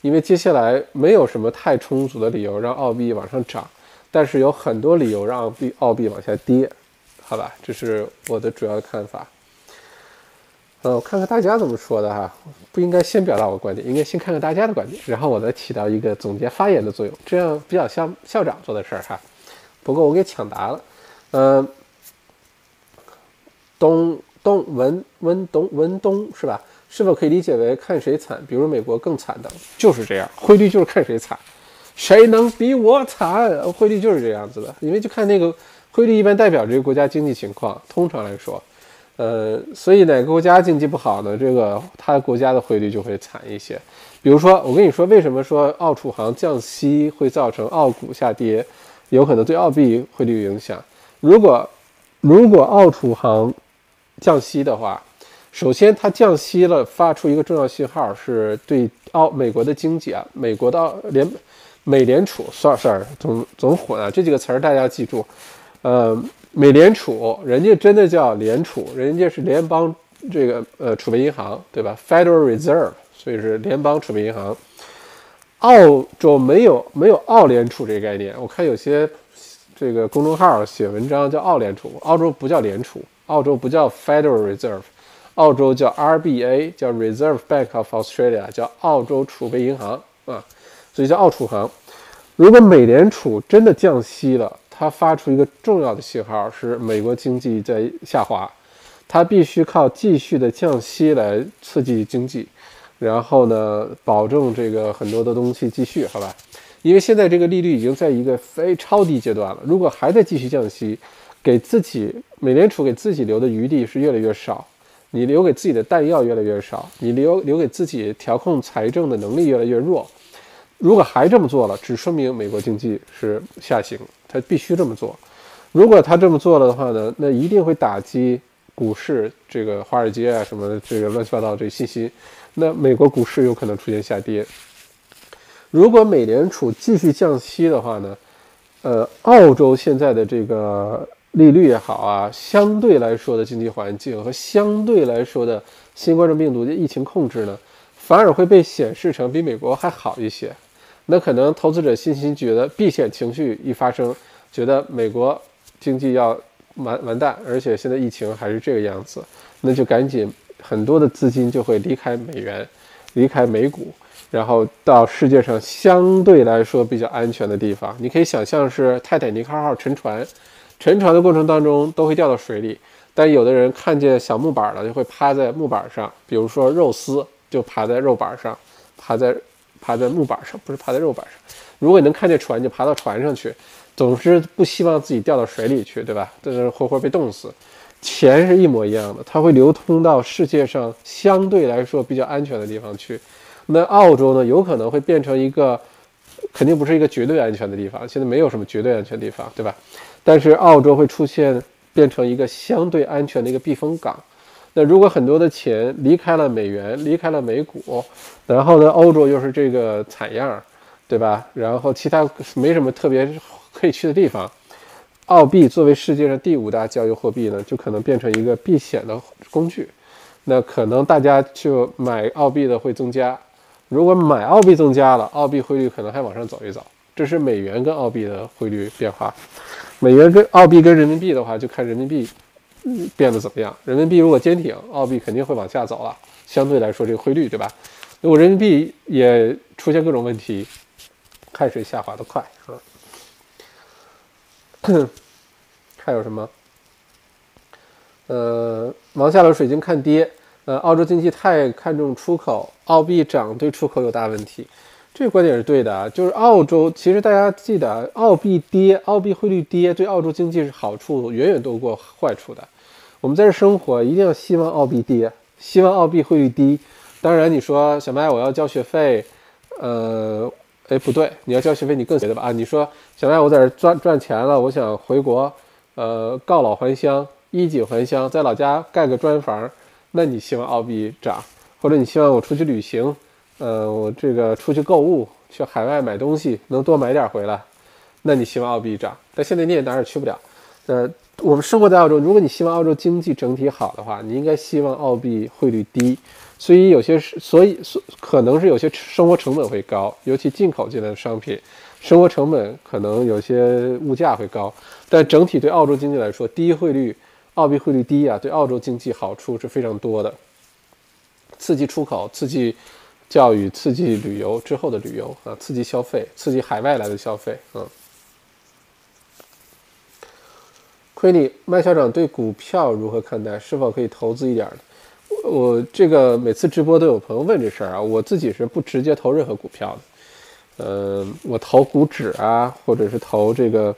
因为接下来没有什么太充足的理由让澳币往上涨，但是有很多理由让澳币澳币往下跌，好吧？这是我的主要的看法。呃，我看看大家怎么说的哈，不应该先表达我观点，应该先看看大家的观点，然后我再起到一个总结发言的作用，这样比较像校长做的事儿哈。不过我给抢答了，嗯，东东文文东文东是吧？是否可以理解为看谁惨？比如美国更惨的，就是这样，汇率就是看谁惨，谁能比我惨？汇率就是这样子的，因为就看那个汇率一般代表这个国家经济情况。通常来说，呃，所以哪个国家经济不好呢？这个他国家的汇率就会惨一些。比如说，我跟你说，为什么说澳储行降息会造成澳股下跌？有可能对澳币汇率有影响。如果如果澳储行降息的话，首先它降息了，发出一个重要信号，是对澳美国的经济啊，美国的联美联储，sorry sorry，总总混啊，这几个词儿大家记住。呃，美联储，人家真的叫联储，人家是联邦这个呃储备银行，对吧？Federal Reserve，所以是联邦储备银行。澳洲没有没有澳联储这个概念，我看有些这个公众号写文章叫澳联储，澳洲不叫联储，澳洲不叫 Federal Reserve，澳洲叫 RBA，叫 Reserve Bank of Australia，叫澳洲储备银行啊，所以叫澳储行。如果美联储真的降息了，它发出一个重要的信号是美国经济在下滑，它必须靠继续的降息来刺激经济。然后呢，保证这个很多的东西继续好吧，因为现在这个利率已经在一个非超低阶段了，如果还在继续降息，给自己美联储给自己留的余地是越来越少，你留给自己的弹药越来越少，你留留给自己调控财政的能力越来越弱。如果还这么做了，只说明美国经济是下行，他必须这么做。如果他这么做了的话呢，那一定会打击股市，这个华尔街啊什么这个乱七八糟这信心，那美国股市有可能出现下跌。如果美联储继续降息的话呢，呃，澳洲现在的这个利率也好啊，相对来说的经济环境和相对来说的新冠状病毒的疫情控制呢，反而会被显示成比美国还好一些。那可能投资者信心觉得避险情绪一发生，觉得美国经济要完完蛋，而且现在疫情还是这个样子，那就赶紧很多的资金就会离开美元，离开美股，然后到世界上相对来说比较安全的地方。你可以想象是泰坦尼克号沉船，沉船的过程当中都会掉到水里，但有的人看见小木板了就会趴在木板上，比如说肉丝就爬在肉板上，爬在。爬在木板上，不是爬在肉板上。如果你能看见船，就爬到船上去。总之不希望自己掉到水里去，对吧？在那活活被冻死。钱是一模一样的，它会流通到世界上相对来说比较安全的地方去。那澳洲呢，有可能会变成一个，肯定不是一个绝对安全的地方。现在没有什么绝对安全地方，对吧？但是澳洲会出现变成一个相对安全的一个避风港。那如果很多的钱离开了美元，离开了美股，然后呢，欧洲又是这个惨样，对吧？然后其他没什么特别可以去的地方，澳币作为世界上第五大交易货币呢，就可能变成一个避险的工具。那可能大家就买澳币的会增加。如果买澳币增加了，澳币汇率可能还往上走一走。这是美元跟澳币的汇率变化。美元跟澳币跟人民币的话，就看人民币。变得怎么样？人民币如果坚挺，澳币肯定会往下走了。相对来说，这个汇率对吧？如果人民币也出现各种问题，看谁下滑的快啊？还有什么？呃，王下流水晶看跌。呃，澳洲经济太看重出口，澳币涨对出口有大问题。这个观点是对的啊，就是澳洲其实大家记得，澳币跌，澳币汇率跌，对澳洲经济是好处远远多过坏处的。我们在这生活，一定要希望澳币跌，希望澳币汇率低。当然，你说小麦我要交学费，呃，哎不对，你要交学费你更觉得吧啊？你说小麦我在这赚赚钱了，我想回国，呃，告老还乡，衣锦还乡，在老家盖个砖房，那你希望澳币涨，或者你希望我出去旅行？呃，我这个出去购物，去海外买东西，能多买点回来，那你希望澳币涨？但现在你也哪儿也去不了。呃，我们生活在澳洲，如果你希望澳洲经济整体好的话，你应该希望澳币汇率低。所以有些是，所以所可能是有些生活成本会高，尤其进口进来的商品，生活成本可能有些物价会高。但整体对澳洲经济来说，低汇率，澳币汇率低啊，对澳洲经济好处是非常多的，刺激出口，刺激。教育刺激旅游之后的旅游啊，刺激消费，刺激海外来的消费嗯。亏你麦校长对股票如何看待？是否可以投资一点？我这个每次直播都有朋友问这事儿啊，我自己是不直接投任何股票的。嗯，我投股指啊，或者是投这个，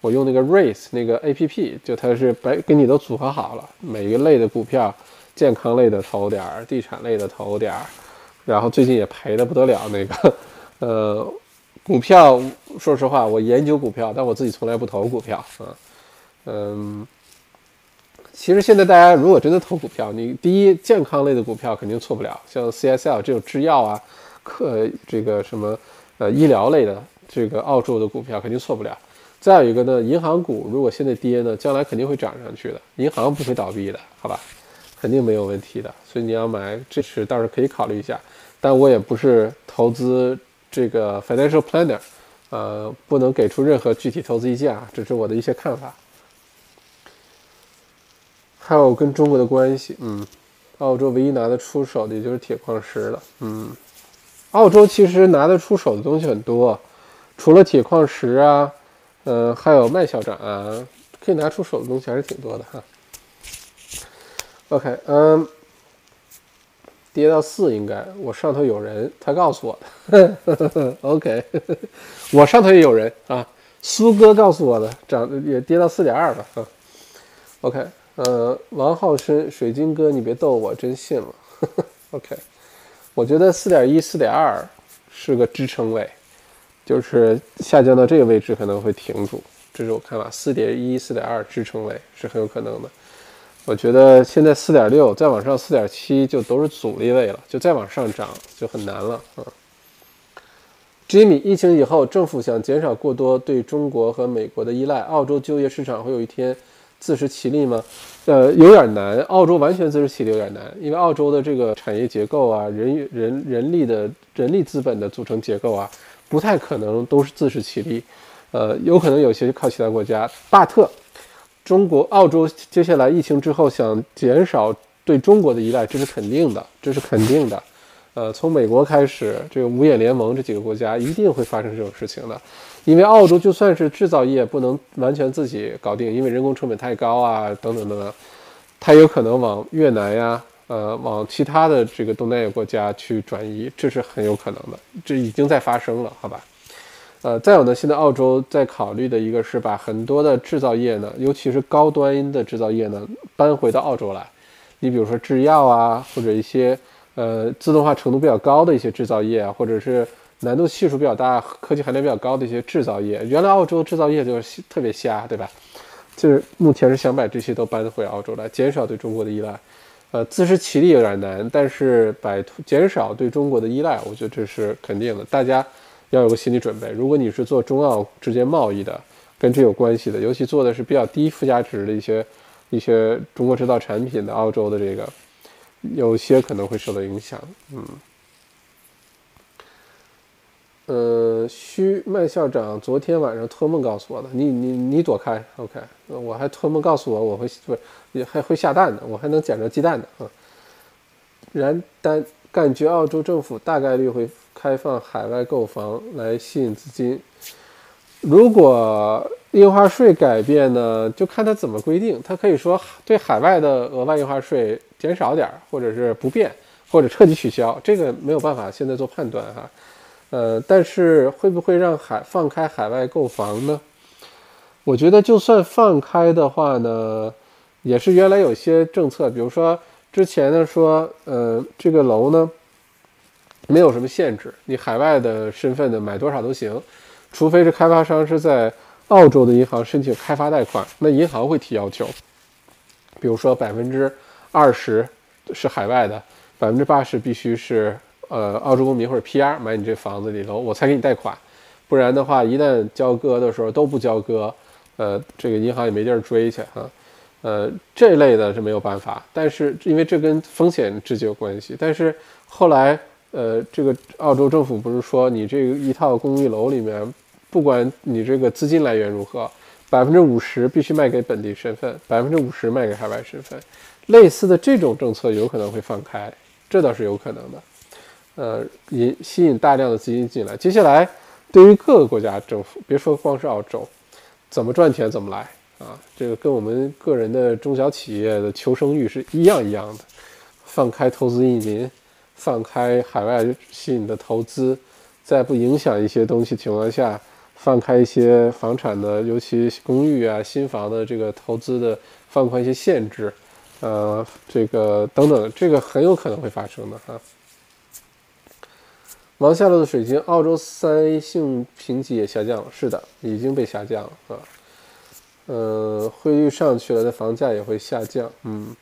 我用那个 Race 那个 A P P，就它是白给你都组合好了，每一类的股票，健康类的投点儿，地产类的投点儿。然后最近也赔的不得了，那个，呃，股票，说实话，我研究股票，但我自己从来不投股票啊，嗯，其实现在大家如果真的投股票，你第一健康类的股票肯定错不了，像 CSL 这种制药啊，克这个什么呃医疗类的这个澳洲的股票肯定错不了。再有一个呢，银行股如果现在跌呢，将来肯定会涨上去的，银行不会倒闭的，好吧？肯定没有问题的，所以你要买，这是倒是可以考虑一下。但我也不是投资这个 financial planner，呃，不能给出任何具体投资意见啊，这是我的一些看法。还有跟中国的关系，嗯，澳洲唯一拿得出手的也就是铁矿石了，嗯，澳洲其实拿得出手的东西很多，除了铁矿石啊，嗯，还有麦校长啊，可以拿出手的东西还是挺多的哈。OK，嗯。跌到四应该。我上头有人，他告诉我的。OK，我上头也有人啊，苏哥告诉我的，涨也跌到四点二了啊。OK，呃，王浩生，水晶哥，你别逗我，真信了。OK，我觉得四点一、四点二是个支撑位，就是下降到这个位置可能会停住。这是我看法，四点一、四点二支撑位是很有可能的。我觉得现在四点六再往上四点七就都是阻力位了，就再往上涨就很难了啊。Jimmy，疫情以后，政府想减少过多对中国和美国的依赖，澳洲就业市场会有一天自食其力吗？呃，有点难。澳洲完全自食其力有点难，因为澳洲的这个产业结构啊，人人人力的人力资本的组成结构啊，不太可能都是自食其力。呃，有可能有些靠其他国家，巴特，中国、澳洲接下来疫情之后想减少对中国的依赖，这是肯定的，这是肯定的。呃，从美国开始，这个五眼联盟这几个国家一定会发生这种事情的，因为澳洲就算是制造业不能完全自己搞定，因为人工成本太高啊，等等等等，它有可能往越南呀，呃，往其他的这个东南亚国家去转移，这是很有可能的，这已经在发生了，好吧？呃，再有呢，现在澳洲在考虑的一个是把很多的制造业呢，尤其是高端的制造业呢，搬回到澳洲来。你比如说制药啊，或者一些呃自动化程度比较高的一些制造业啊，或者是难度系数比较大、科技含量比较高的一些制造业。原来澳洲制造业就是特别瞎，对吧？就是目前是想把这些都搬回澳洲来，减少对中国的依赖。呃，自食其力有点难，但是摆脱、减少对中国的依赖，我觉得这是肯定的。大家。要有个心理准备，如果你是做中澳之间贸易的，跟这有关系的，尤其做的是比较低附加值的一些一些中国制造产品的，澳洲的这个，有些可能会受到影响。嗯，呃，徐麦校长昨天晚上托梦告诉我的，你你你躲开，OK，我还托梦告诉我我会不是也还会下蛋的，我还能捡着鸡蛋的啊。然但感觉澳洲政府大概率会。开放海外购房来吸引资金。如果印花税改变呢，就看它怎么规定。它可以说对海外的额外印花税减少点儿，或者是不变，或者彻底取消。这个没有办法现在做判断哈。呃，但是会不会让海放开海外购房呢？我觉得就算放开的话呢，也是原来有些政策，比如说之前呢说，呃，这个楼呢。没有什么限制，你海外的身份呢买多少都行，除非是开发商是在澳洲的银行申请开发贷款，那银行会提要求，比如说百分之二十是海外的，百分之八十必须是呃澳洲公民或者 PR 买你这房子里头，我才给你贷款，不然的话，一旦交割的时候都不交割，呃，这个银行也没地儿追去哈，呃，这类的是没有办法，但是因为这跟风险直接有关系，但是后来。呃，这个澳洲政府不是说你这一套公寓楼里面，不管你这个资金来源如何，百分之五十必须卖给本地身份，百分之五十卖给海外身份，类似的这种政策有可能会放开，这倒是有可能的。呃，引吸引大量的资金进来。接下来，对于各个国家政府，别说光是澳洲，怎么赚钱怎么来啊？这个跟我们个人的中小企业的求生欲是一样一样的，放开投资移民。放开海外吸引的投资，在不影响一些东西情况下，放开一些房产的，尤其公寓啊、新房的这个投资的，放宽一些限制，呃，这个等等，这个很有可能会发生的哈。王下落的水晶，澳洲三 A 性评级也下降了，是的，已经被下降了啊。呃，汇率上去了，那房价也会下降，嗯。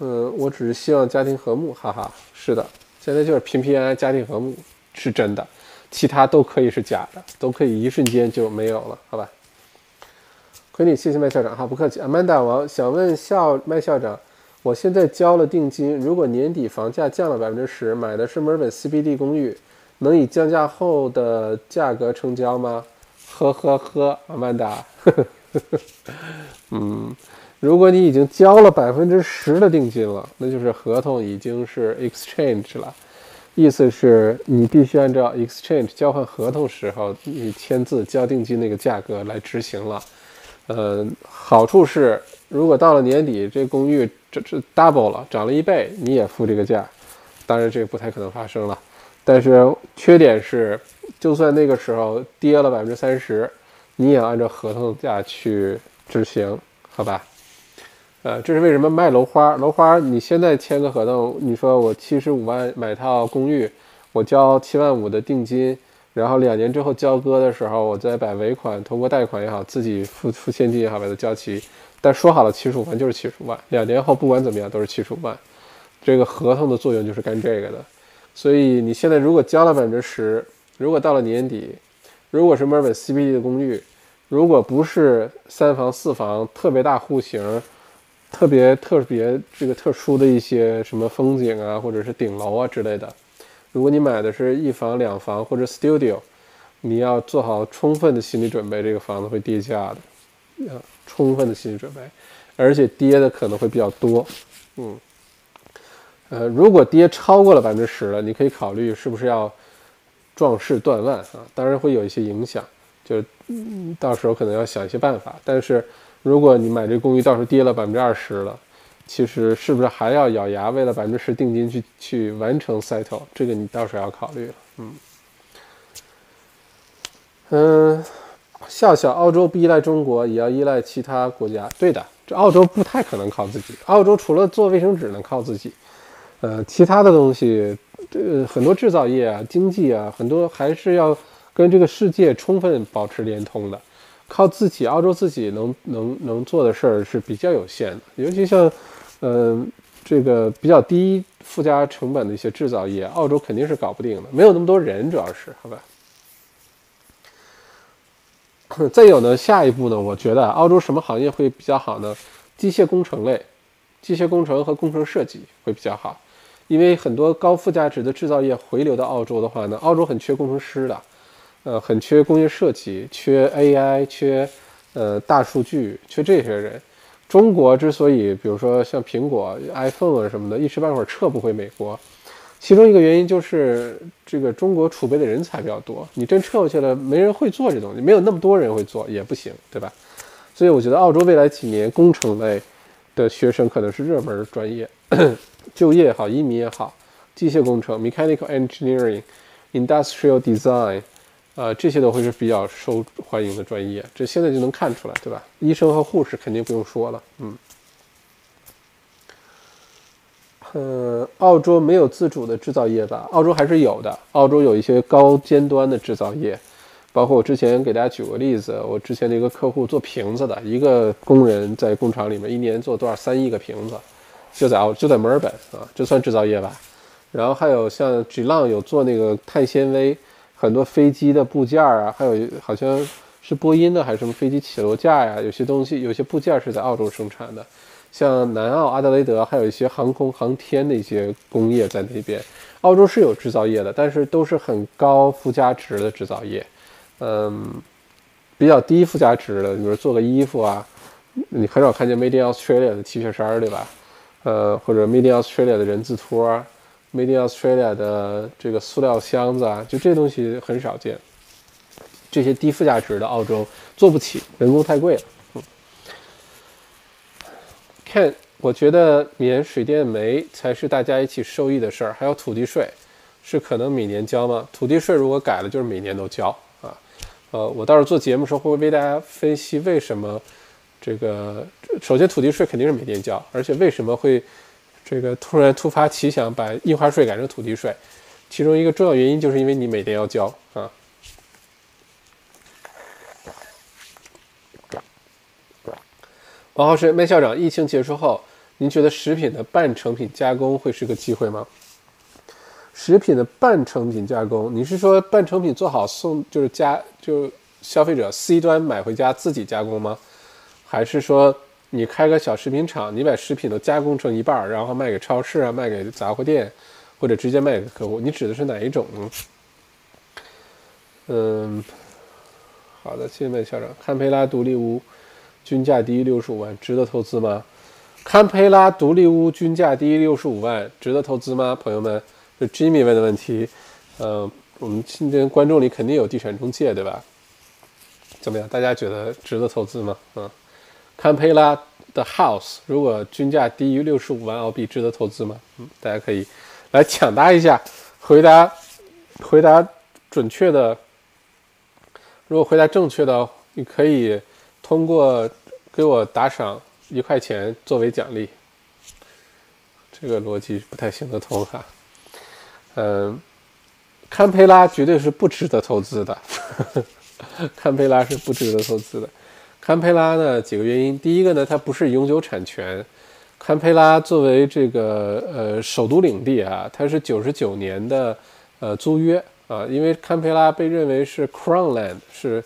嗯，我只是希望家庭和睦，哈哈。是的，现在就是平平安安，家庭和睦是真的，其他都可以是假的，都可以一瞬间就没有了，好吧？亏你，谢谢麦校长，哈，不客气。Amanda 王想问校麦校长，我现在交了定金，如果年底房价降了百分之十，买的是墨尔本 CBD 公寓，能以降价后的价格成交吗？呵呵呵，Amanda，嗯。如果你已经交了百分之十的定金了，那就是合同已经是 exchange 了，意思是你必须按照 exchange 交换合同时候你签字交定金那个价格来执行了。呃，好处是，如果到了年底这公寓这这 double 了，涨了一倍，你也付这个价。当然这个不太可能发生了，但是缺点是，就算那个时候跌了百分之三十，你也按照合同价去执行，好吧？呃，这是为什么卖楼花？楼花你现在签个合同，你说我七十五万买套公寓，我交七万五的定金，然后两年之后交割的时候，我再把尾款通过贷款也好，自己付付现金也好把它交齐。但说好了，七十五万就是七十五万，两年后不管怎么样都是七十五万。这个合同的作用就是干这个的，所以你现在如果交了百分之十，如果到了年底，如果是墨尔本 CBD 的公寓，如果不是三房四房特别大户型。特别特别这个特殊的一些什么风景啊，或者是顶楼啊之类的。如果你买的是一房两房或者 studio，你要做好充分的心理准备，这个房子会跌价的，啊，充分的心理准备，而且跌的可能会比较多。嗯，呃，如果跌超过了百分之十了，你可以考虑是不是要壮士断腕啊，当然会有一些影响，就到时候可能要想一些办法，但是。如果你买这公寓到时候跌了百分之二十了，其实是不是还要咬牙为了百分之十定金去去完成 settle？这个你到时候要考虑了。嗯嗯，笑笑，澳洲不依赖中国，也要依赖其他国家。对的，这澳洲不太可能靠自己。澳洲除了做卫生纸能靠自己，呃，其他的东西，呃，很多制造业啊、经济啊，很多还是要跟这个世界充分保持连通的。靠自己，澳洲自己能能 能做的事儿是比较有限的，尤其像，嗯，这个比较低附加成本的一些制造业，澳洲肯定是搞不定的，没有那么多人，主要是，好吧。再有呢，下一步呢，我觉得澳洲什么行业会比较好呢？机械工程类，机械工程和工程设计会比较好，因为很多高附加值的制造业回流到澳洲的话呢，澳洲很缺工程师的。呃，很缺工业设计，缺 AI，缺呃大数据，缺这些人。中国之所以，比如说像苹果、iPhone 啊什么的，一时半会儿撤不回美国，其中一个原因就是这个中国储备的人才比较多。你真撤过去了，没人会做这东西，没有那么多人会做也不行，对吧？所以我觉得澳洲未来几年工程类的学生可能是热门专业，就业也好，移民也好，机械工程 （mechanical engineering）、industrial design。呃，这些都会是比较受欢迎的专业，这现在就能看出来，对吧？医生和护士肯定不用说了，嗯。呃，澳洲没有自主的制造业吧？澳洲还是有的，澳洲有一些高尖端的制造业，包括我之前给大家举过例子，我之前的一个客户做瓶子的，一个工人在工厂里面一年做多少三亿个瓶子，就在澳就在墨尔本啊，这算制造业吧？然后还有像 G 浪有做那个碳纤维。很多飞机的部件啊，还有好像是波音的还是什么飞机起落架呀，有些东西有些部件是在澳洲生产的。像南澳阿德雷德还有一些航空航天的一些工业在那边。澳洲是有制造业的，但是都是很高附加值的制造业。嗯，比较低附加值的，比如做个衣服啊，你很少看见 Made in Australia 的 T 恤衫，对吧？呃，或者 Made in Australia 的人字拖。Made in Australia 的这个塑料箱子啊，就这东西很少见。这些低附加值的澳洲做不起，人工太贵了。看，我觉得免水电煤才是大家一起受益的事儿。还有土地税，是可能每年交吗？土地税如果改了，就是每年都交啊。呃，我到时候做节目时候会为大家分析为什么这个。首先，土地税肯定是每年交，而且为什么会？这个突然突发奇想，把印花税改成土地税，其中一个重要原因就是因为你每年要交啊。王浩是麦校长，疫情结束后，您觉得食品的半成品加工会是个机会吗？食品的半成品加工，你是说半成品做好送，就是加就消费者 C 端买回家自己加工吗？还是说？你开个小食品厂，你把食品都加工成一半，然后卖给超市啊，卖给杂货店，或者直接卖给客户，你指的是哪一种呢？嗯，好的，谢谢麦校长。堪培拉独立屋均价低于六十五万，值得投资吗？堪培拉独立屋均价低于六十五万，值得投资吗？朋友们，这 Jimmy 问的问题，呃，我们今天观众里肯定有地产中介，对吧？怎么样？大家觉得值得投资吗？嗯。堪培拉的 house，如果均价低于六十五万澳币，值得投资吗？嗯，大家可以来抢答一下，回答回答准确的。如果回答正确的，你可以通过给我打赏一块钱作为奖励。这个逻辑不太行得通哈。嗯，堪培拉绝对是不值得投资的。堪培拉是不值得投资的。堪培拉呢，几个原因。第一个呢，它不是永久产权。堪培拉作为这个呃首都领地啊，它是九十九年的呃租约啊，因为堪培拉被认为是 Crown Land，是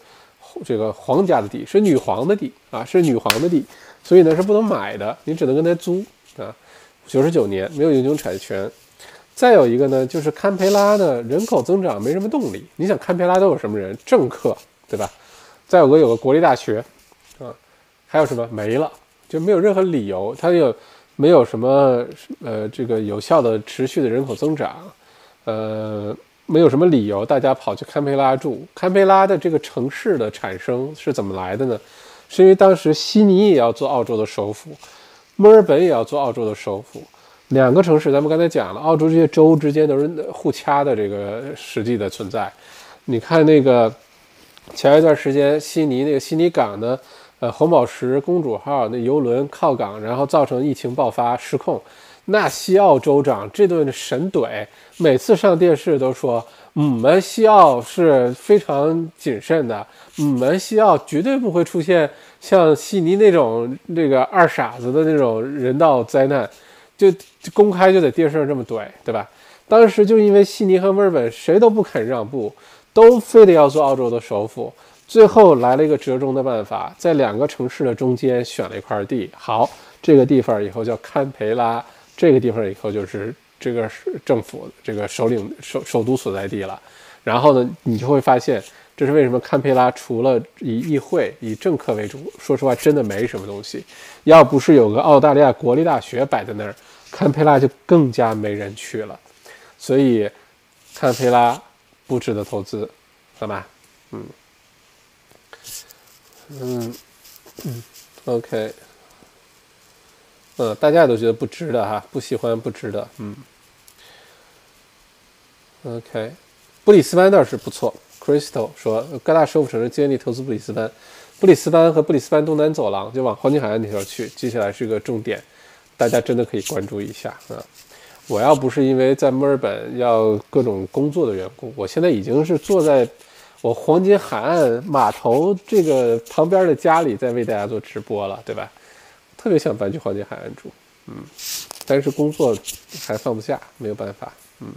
这个皇家的地，是女皇的地啊，是女皇的地，所以呢是不能买的，你只能跟他租啊。九十九年没有永久产权。再有一个呢，就是堪培拉呢人口增长没什么动力。你想堪培拉都有什么人？政客，对吧？再有个有个国立大学。啊还有什么没了？就没有任何理由，它有没有什么呃这个有效的持续的人口增长？呃，没有什么理由大家跑去堪培拉住。堪培拉的这个城市的产生是怎么来的呢？是因为当时悉尼也要做澳洲的首府，墨尔本也要做澳洲的首府，两个城市咱们刚才讲了，澳洲这些州之间都是互掐的这个实际的存在。你看那个前一段时间悉尼那个悉尼港呢？呃，红宝石公主号那游轮靠港，然后造成疫情爆发失控。那西澳州长这顿神怼，每次上电视都说，我们西澳是非常谨慎的，我们西澳绝对不会出现像悉尼那种这个二傻子的那种人道灾难，就公开就在电视上这么怼，对吧？当时就因为悉尼和墨尔本谁都不肯让步，都非得要做澳洲的首府。最后来了一个折中的办法，在两个城市的中间选了一块地。好，这个地方以后叫堪培拉，这个地方以后就是这个政府这个首领首首都所在地了。然后呢，你就会发现，这是为什么堪培拉除了以议会、以政客为主，说实话真的没什么东西。要不是有个澳大利亚国立大学摆在那儿，堪培拉就更加没人去了。所以，堪培拉不值得投资，好吧？嗯。嗯嗯，OK，嗯，大家也都觉得不值得哈，不喜欢不值得，嗯，OK，布里斯班倒是不错。Crystal 说，各大首府城市建立投资布里斯班，布里斯班和布里斯班东南走廊就往黄金海岸那条去，接下来是个重点，大家真的可以关注一下啊。我要不是因为在墨尔本要各种工作的缘故，我现在已经是坐在。我黄金海岸码头这个旁边的家里在为大家做直播了，对吧？特别想搬去黄金海岸住，嗯，但是工作还放不下，没有办法，嗯。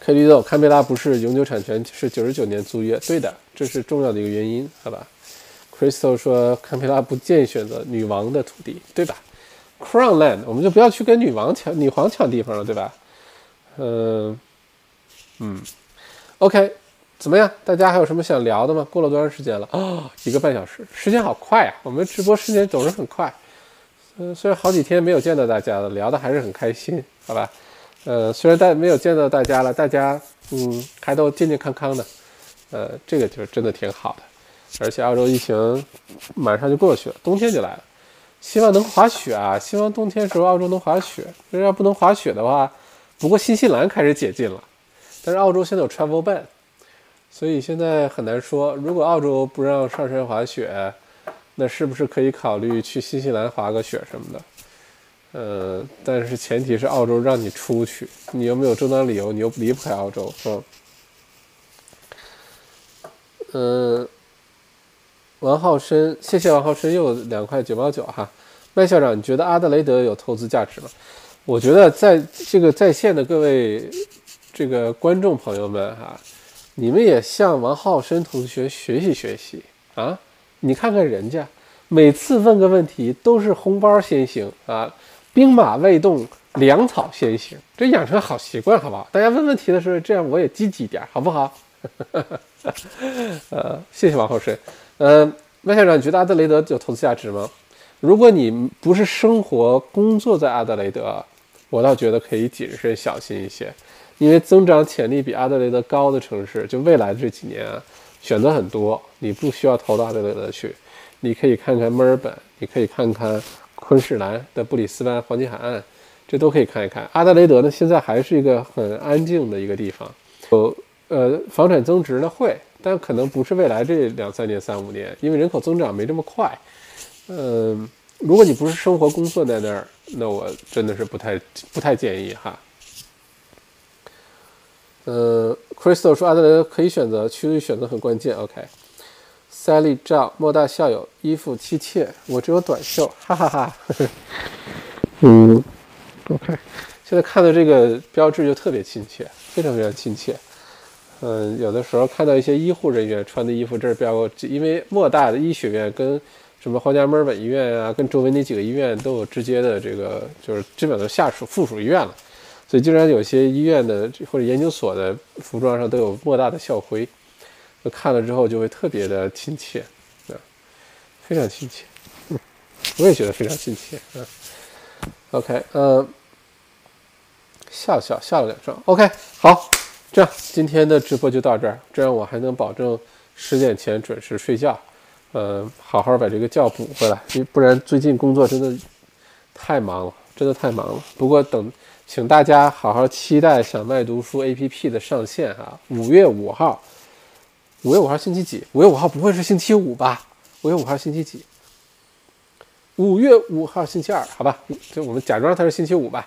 K 绿豆，堪培拉不是永久产权，是九十九年租约，对的，这是重要的一个原因，好吧？Crystal 说堪培拉不建议选择女王的土地，对吧？Crown Land，我们就不要去跟女王抢、女皇抢地方了，对吧？嗯，嗯。OK，怎么样？大家还有什么想聊的吗？过了多长时间了？哦，一个半小时，时间好快呀！我们直播时间总是很快。嗯，虽然好几天没有见到大家了，聊的还是很开心，好吧？呃，虽然大没有见到大家了，大家嗯还都健健康康的，呃，这个就真的挺好的。而且澳洲疫情马上就过去了，冬天就来了，希望能滑雪啊！希望冬天时候澳洲能滑雪。要不能滑雪的话，不过新西兰开始解禁了。但是澳洲现在有 travel ban，所以现在很难说。如果澳洲不让上山滑雪，那是不是可以考虑去新西兰滑个雪什么的？呃，但是前提是澳洲让你出去，你又没有正当理由，你又离不开澳洲，是吧？嗯，王浩生，谢谢王浩生又两块九毛九哈。麦校长，你觉得阿德雷德有投资价值吗？我觉得在这个在线的各位。这个观众朋友们哈，你们也向王浩生同学学习学习啊！你看看人家，每次问个问题都是红包先行啊，兵马未动，粮草先行，这养成好习惯好不好？大家问问题的时候，这样我也积极一点，好不好？呃，谢谢王浩生。嗯，麦校长，你觉得阿德雷德有投资价值吗？如果你不是生活工作在阿德雷德，我倒觉得可以谨慎小心一些。因为增长潜力比阿德雷德高的城市，就未来的这几年啊，选择很多，你不需要投到阿德雷德去。你可以看看墨尔本，你可以看看昆士兰的布里斯班黄金海岸，这都可以看一看。阿德雷德呢，现在还是一个很安静的一个地方。有呃，房产增值呢会，但可能不是未来这两三年、三五年，因为人口增长没这么快。嗯，如果你不是生活工作在那儿，那我真的是不太不太建议哈。呃，Crystal 说阿德莱德可以选择，区域选择很关键。OK。Sally 赵莫大校友衣服妻妾，我只有短袖，哈哈哈。嗯，OK，现在看到这个标志就特别亲切，非常非常亲切。嗯，有的时候看到一些医护人员穿的衣服，这儿标个，因为莫大的医学院跟什么皇家墨尔本医院啊，跟周围那几个医院都有直接的这个，就是基本都下属附属医院了，所以经常有些医院的或者研究所的服装上都有莫大的校徽。看了之后就会特别的亲切，啊，非常亲切，嗯 我也觉得非常亲切，嗯，OK，嗯，笑笑笑了两声，OK，好，这样今天的直播就到这儿，这样我还能保证十点前准时睡觉，嗯，好好把这个觉补回来，因不然最近工作真的太忙了，真的太忙了。不过等，请大家好好期待小麦读书 APP 的上线啊，五月五号。五月五号星期几？五月五号不会是星期五吧？五月五号星期几？五月五号星期二，好吧，就我们假装它是星期五吧。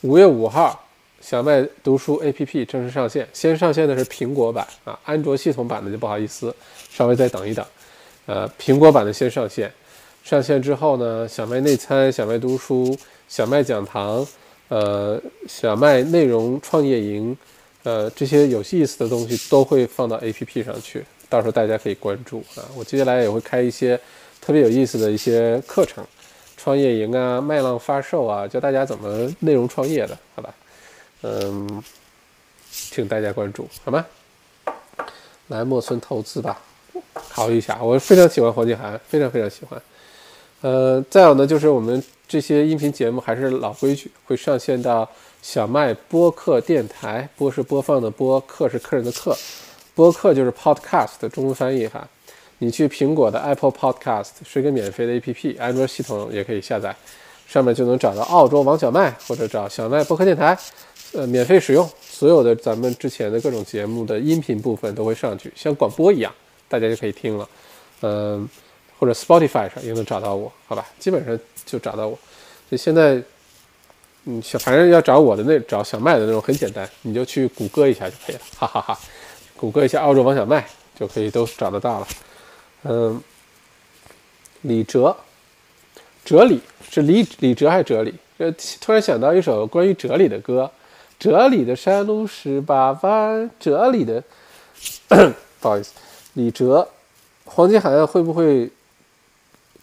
五月五号，小麦读书 APP 正式上线，先上线的是苹果版啊，安卓系统版的就不好意思，稍微再等一等。呃，苹果版的先上线，上线之后呢，小麦内参、小麦读书、小麦讲堂、呃，小麦内容创业营。呃，这些有意思的东西都会放到 APP 上去，到时候大家可以关注啊。我接下来也会开一些特别有意思的一些课程，创业营啊、麦浪发售啊，教大家怎么内容创业的，好吧？嗯，请大家关注，好吗？来莫村投资吧，考虑一下。我非常喜欢黄金涵，非常非常喜欢。呃，再有呢，就是我们这些音频节目还是老规矩，会上线到。小麦播客电台，播是播放的播，客是客人的客，播客就是 podcast 的中文翻译哈。你去苹果的 Apple Podcast 是一个免费的 APP，安卓系统也可以下载，上面就能找到澳洲王小麦或者找小麦播客电台，呃，免费使用。所有的咱们之前的各种节目的音频部分都会上去，像广播一样，大家就可以听了。嗯，或者 Spotify 上也能找到我，好吧？基本上就找到我。就现在。嗯，小反正要找我的那找小麦的那种很简单，你就去谷歌一下就可以了，哈哈哈。谷歌一下澳洲王小麦就可以都找得到了。嗯，李哲，哲理是李李哲还是哲理？呃，突然想到一首关于哲理的歌，哲理的山路十八弯，哲理的，不好意思，李哲，黄金海岸会不会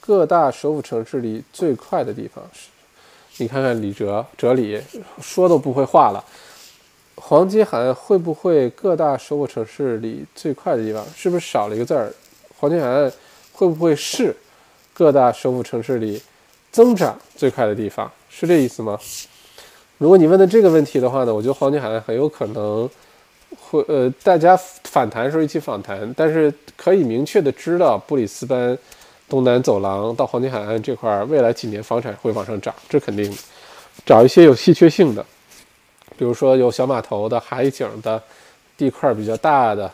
各大首府城市里最快的地方是？你看看李哲哲理说都不会话了。黄金海岸会不会各大首府城市里最快的地方？是不是少了一个字儿？黄金海岸会不会是各大首府城市里增长最快的地方？是这意思吗？如果你问的这个问题的话呢，我觉得黄金海岸很有可能会呃，大家反弹时候一起反弹，但是可以明确的知道布里斯班。东南走廊到黄金海岸这块，未来几年房产会往上涨，这肯定的。找一些有稀缺性的，比如说有小码头的、海景的、地块比较大的、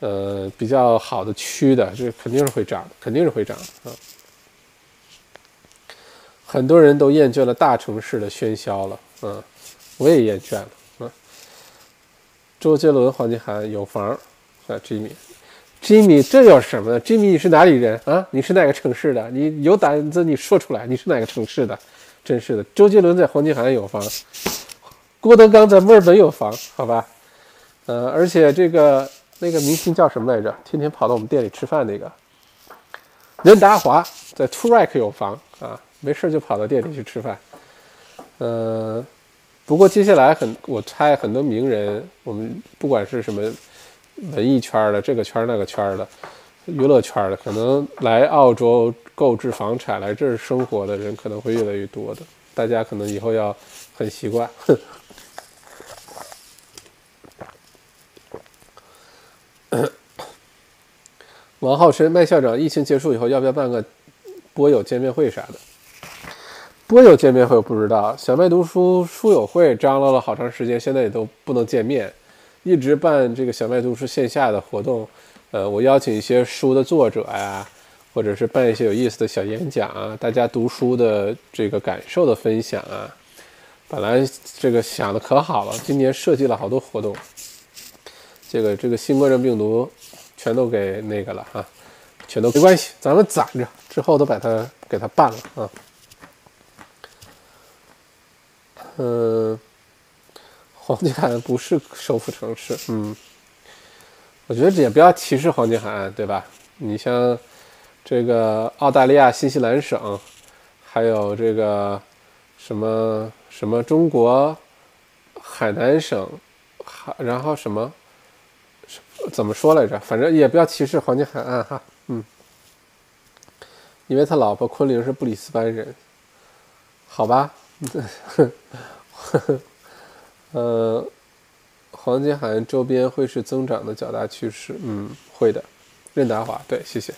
呃比较好的区的，这肯定是会涨，肯定是会涨的啊。很多人都厌倦了大城市的喧嚣了，嗯，我也厌倦了，嗯。周杰伦黄金海岸有房，啊，Jimmy。Jimmy，这又是什么呢？Jimmy，你是哪里人啊？你是哪个城市的？你有胆子你说出来，你是哪个城市的？真是的，周杰伦在黄金海岸有房，郭德纲在墨尔本有房，好吧？呃，而且这个那个明星叫什么来着？天天跑到我们店里吃饭那个任达华在 t u r e k 有房啊，没事就跑到店里去吃饭。呃，不过接下来很，我猜很多名人，我们不管是什么。文艺圈的这个圈那个圈的，娱乐圈的，可能来澳洲购置房产、来这儿生活的人可能会越来越多的。大家可能以后要很习惯。王浩深，麦校长，疫情结束以后要不要办个播友见面会啥的？播友见面会我不知道，小麦读书书友会张罗了好长时间，现在也都不能见面，一直办这个小麦读书线下的活动。呃，我邀请一些书的作者呀，或者是办一些有意思的小演讲啊，大家读书的这个感受的分享啊。本来这个想的可好了，今年设计了好多活动，这个这个新冠状病毒全都给那个了哈，全都没关系，咱们攒着，之后都把它给它办了啊。嗯，黄金海岸不是首府城市。嗯，我觉得也不要歧视黄金海岸，对吧？你像这个澳大利亚新西兰省，还有这个什么什么中国海南省，还然后什么怎么说来着？反正也不要歧视黄金海岸哈。嗯，因为他老婆昆凌是布里斯班人，好吧。呵呵，呃，黄金海岸周边会是增长的较大趋势，嗯，会的。任达华，对，谢谢。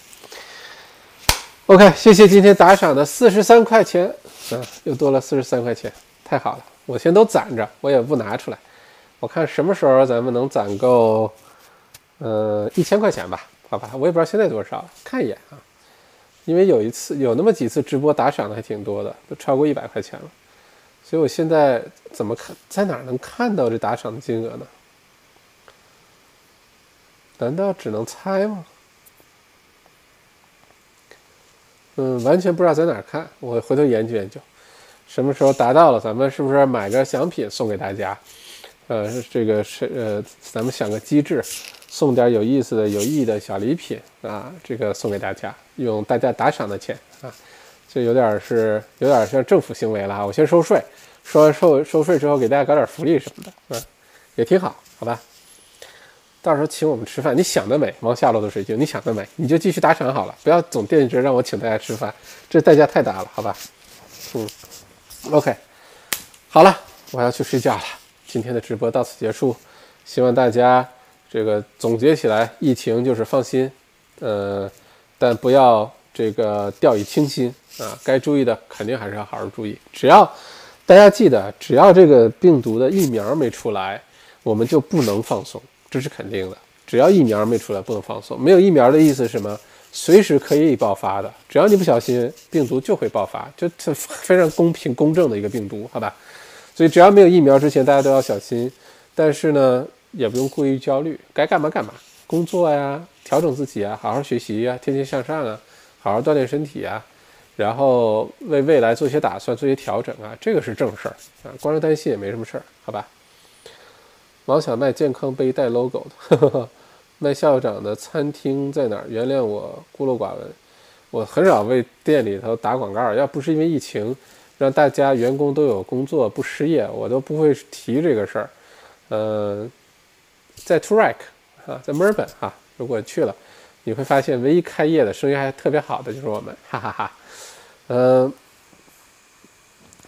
OK，谢谢今天打赏的四十三块钱，嗯，又多了四十三块钱，太好了，我先都攒着，我也不拿出来，我看什么时候咱们能攒够，呃，一千块钱吧，好吧，我也不知道现在多少，看一眼啊，因为有一次有那么几次直播打赏的还挺多的，都超过一百块钱了。所以我现在怎么看，在哪能看到这打赏的金额呢？难道只能猜吗？嗯，完全不知道在哪看，我回头研究研究，什么时候达到了，咱们是不是买个奖品送给大家？呃，这个是呃，咱们想个机制，送点有意思的、有意义的小礼品啊，这个送给大家，用大家打赏的钱啊。就有点是有点像政府行为了，我先收税，收完收收税之后给大家搞点福利什么的，嗯，也挺好，好吧？到时候请我们吃饭，你想得美，往下落的水晶，你想得美，你就继续打赏好了，不要总惦记着让我请大家吃饭，这代价太大了，好吧？嗯，OK，好了，我要去睡觉了，今天的直播到此结束，希望大家这个总结起来，疫情就是放心，呃，但不要这个掉以轻心。啊，该注意的肯定还是要好好注意。只要大家记得，只要这个病毒的疫苗没出来，我们就不能放松，这是肯定的。只要疫苗没出来，不能放松。没有疫苗的意思是什么？随时可以爆发的。只要你不小心，病毒就会爆发，就这非常公平公正的一个病毒，好吧？所以只要没有疫苗之前，大家都要小心。但是呢，也不用过于焦虑，该干嘛干嘛，工作呀，调整自己啊，好好学习呀，天天向上啊，好好锻炼身体啊。然后为未来做一些打算，做一些调整啊，这个是正事儿啊。光是担心也没什么事儿，好吧？王小麦健康杯带 logo 的，卖校长的餐厅在哪儿？原谅我孤陋寡闻，我很少为店里头打广告。要不是因为疫情，让大家员工都有工作不失业，我都不会提这个事儿。嗯，在 t u r e k 啊，在墨尔本哈，如果去了，你会发现唯一开业的生意还特别好的就是我们，哈哈哈。嗯，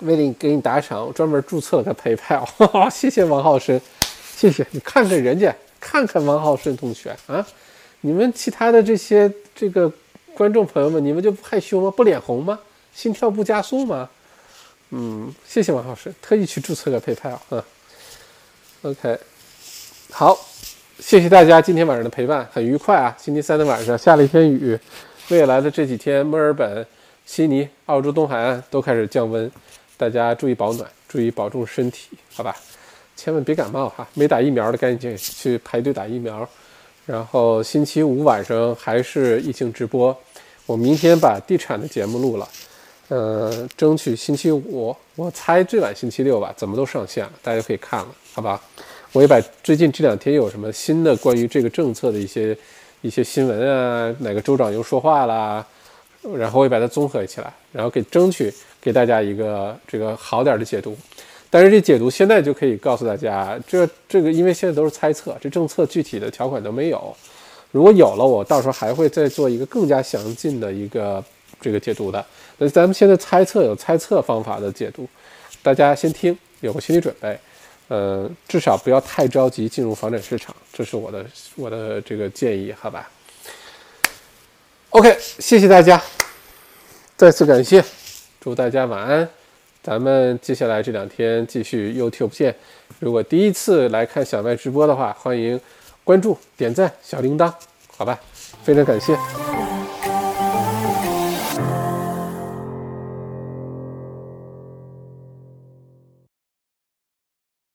为了给你打赏，我专门注册了个 PayPal，谢谢王浩生，谢谢你看看人家，看看王浩生同学啊，你们其他的这些这个观众朋友们，你们就不害羞吗？不脸红吗？心跳不加速吗？嗯，谢谢王浩生，特意去注册个 PayPal 啊。OK，好，谢谢大家今天晚上的陪伴，很愉快啊。星期三的晚上下了一天雨，未来的这几天墨尔本。悉尼、澳洲东海岸都开始降温，大家注意保暖，注意保重身体，好吧？千万别感冒哈！没打疫苗的赶紧去排队打疫苗。然后星期五晚上还是疫情直播，我明天把地产的节目录了，呃，争取星期五，我猜最晚星期六吧，怎么都上线了，大家可以看了，好吧？我也把最近这两天有什么新的关于这个政策的一些一些新闻啊，哪个州长又说话啦？然后我也把它综合起来，然后给争取给大家一个这个好点的解读。但是这解读现在就可以告诉大家，这这个因为现在都是猜测，这政策具体的条款都没有。如果有了，我到时候还会再做一个更加详尽的一个这个解读的。那咱们现在猜测有猜测方法的解读，大家先听，有个心理准备。呃，至少不要太着急进入房产市场，这是我的我的这个建议，好吧？OK，谢谢大家，再次感谢，祝大家晚安。咱们接下来这两天继续 YouTube 见。如果第一次来看小麦直播的话，欢迎关注、点赞、小铃铛，好吧？非常感谢。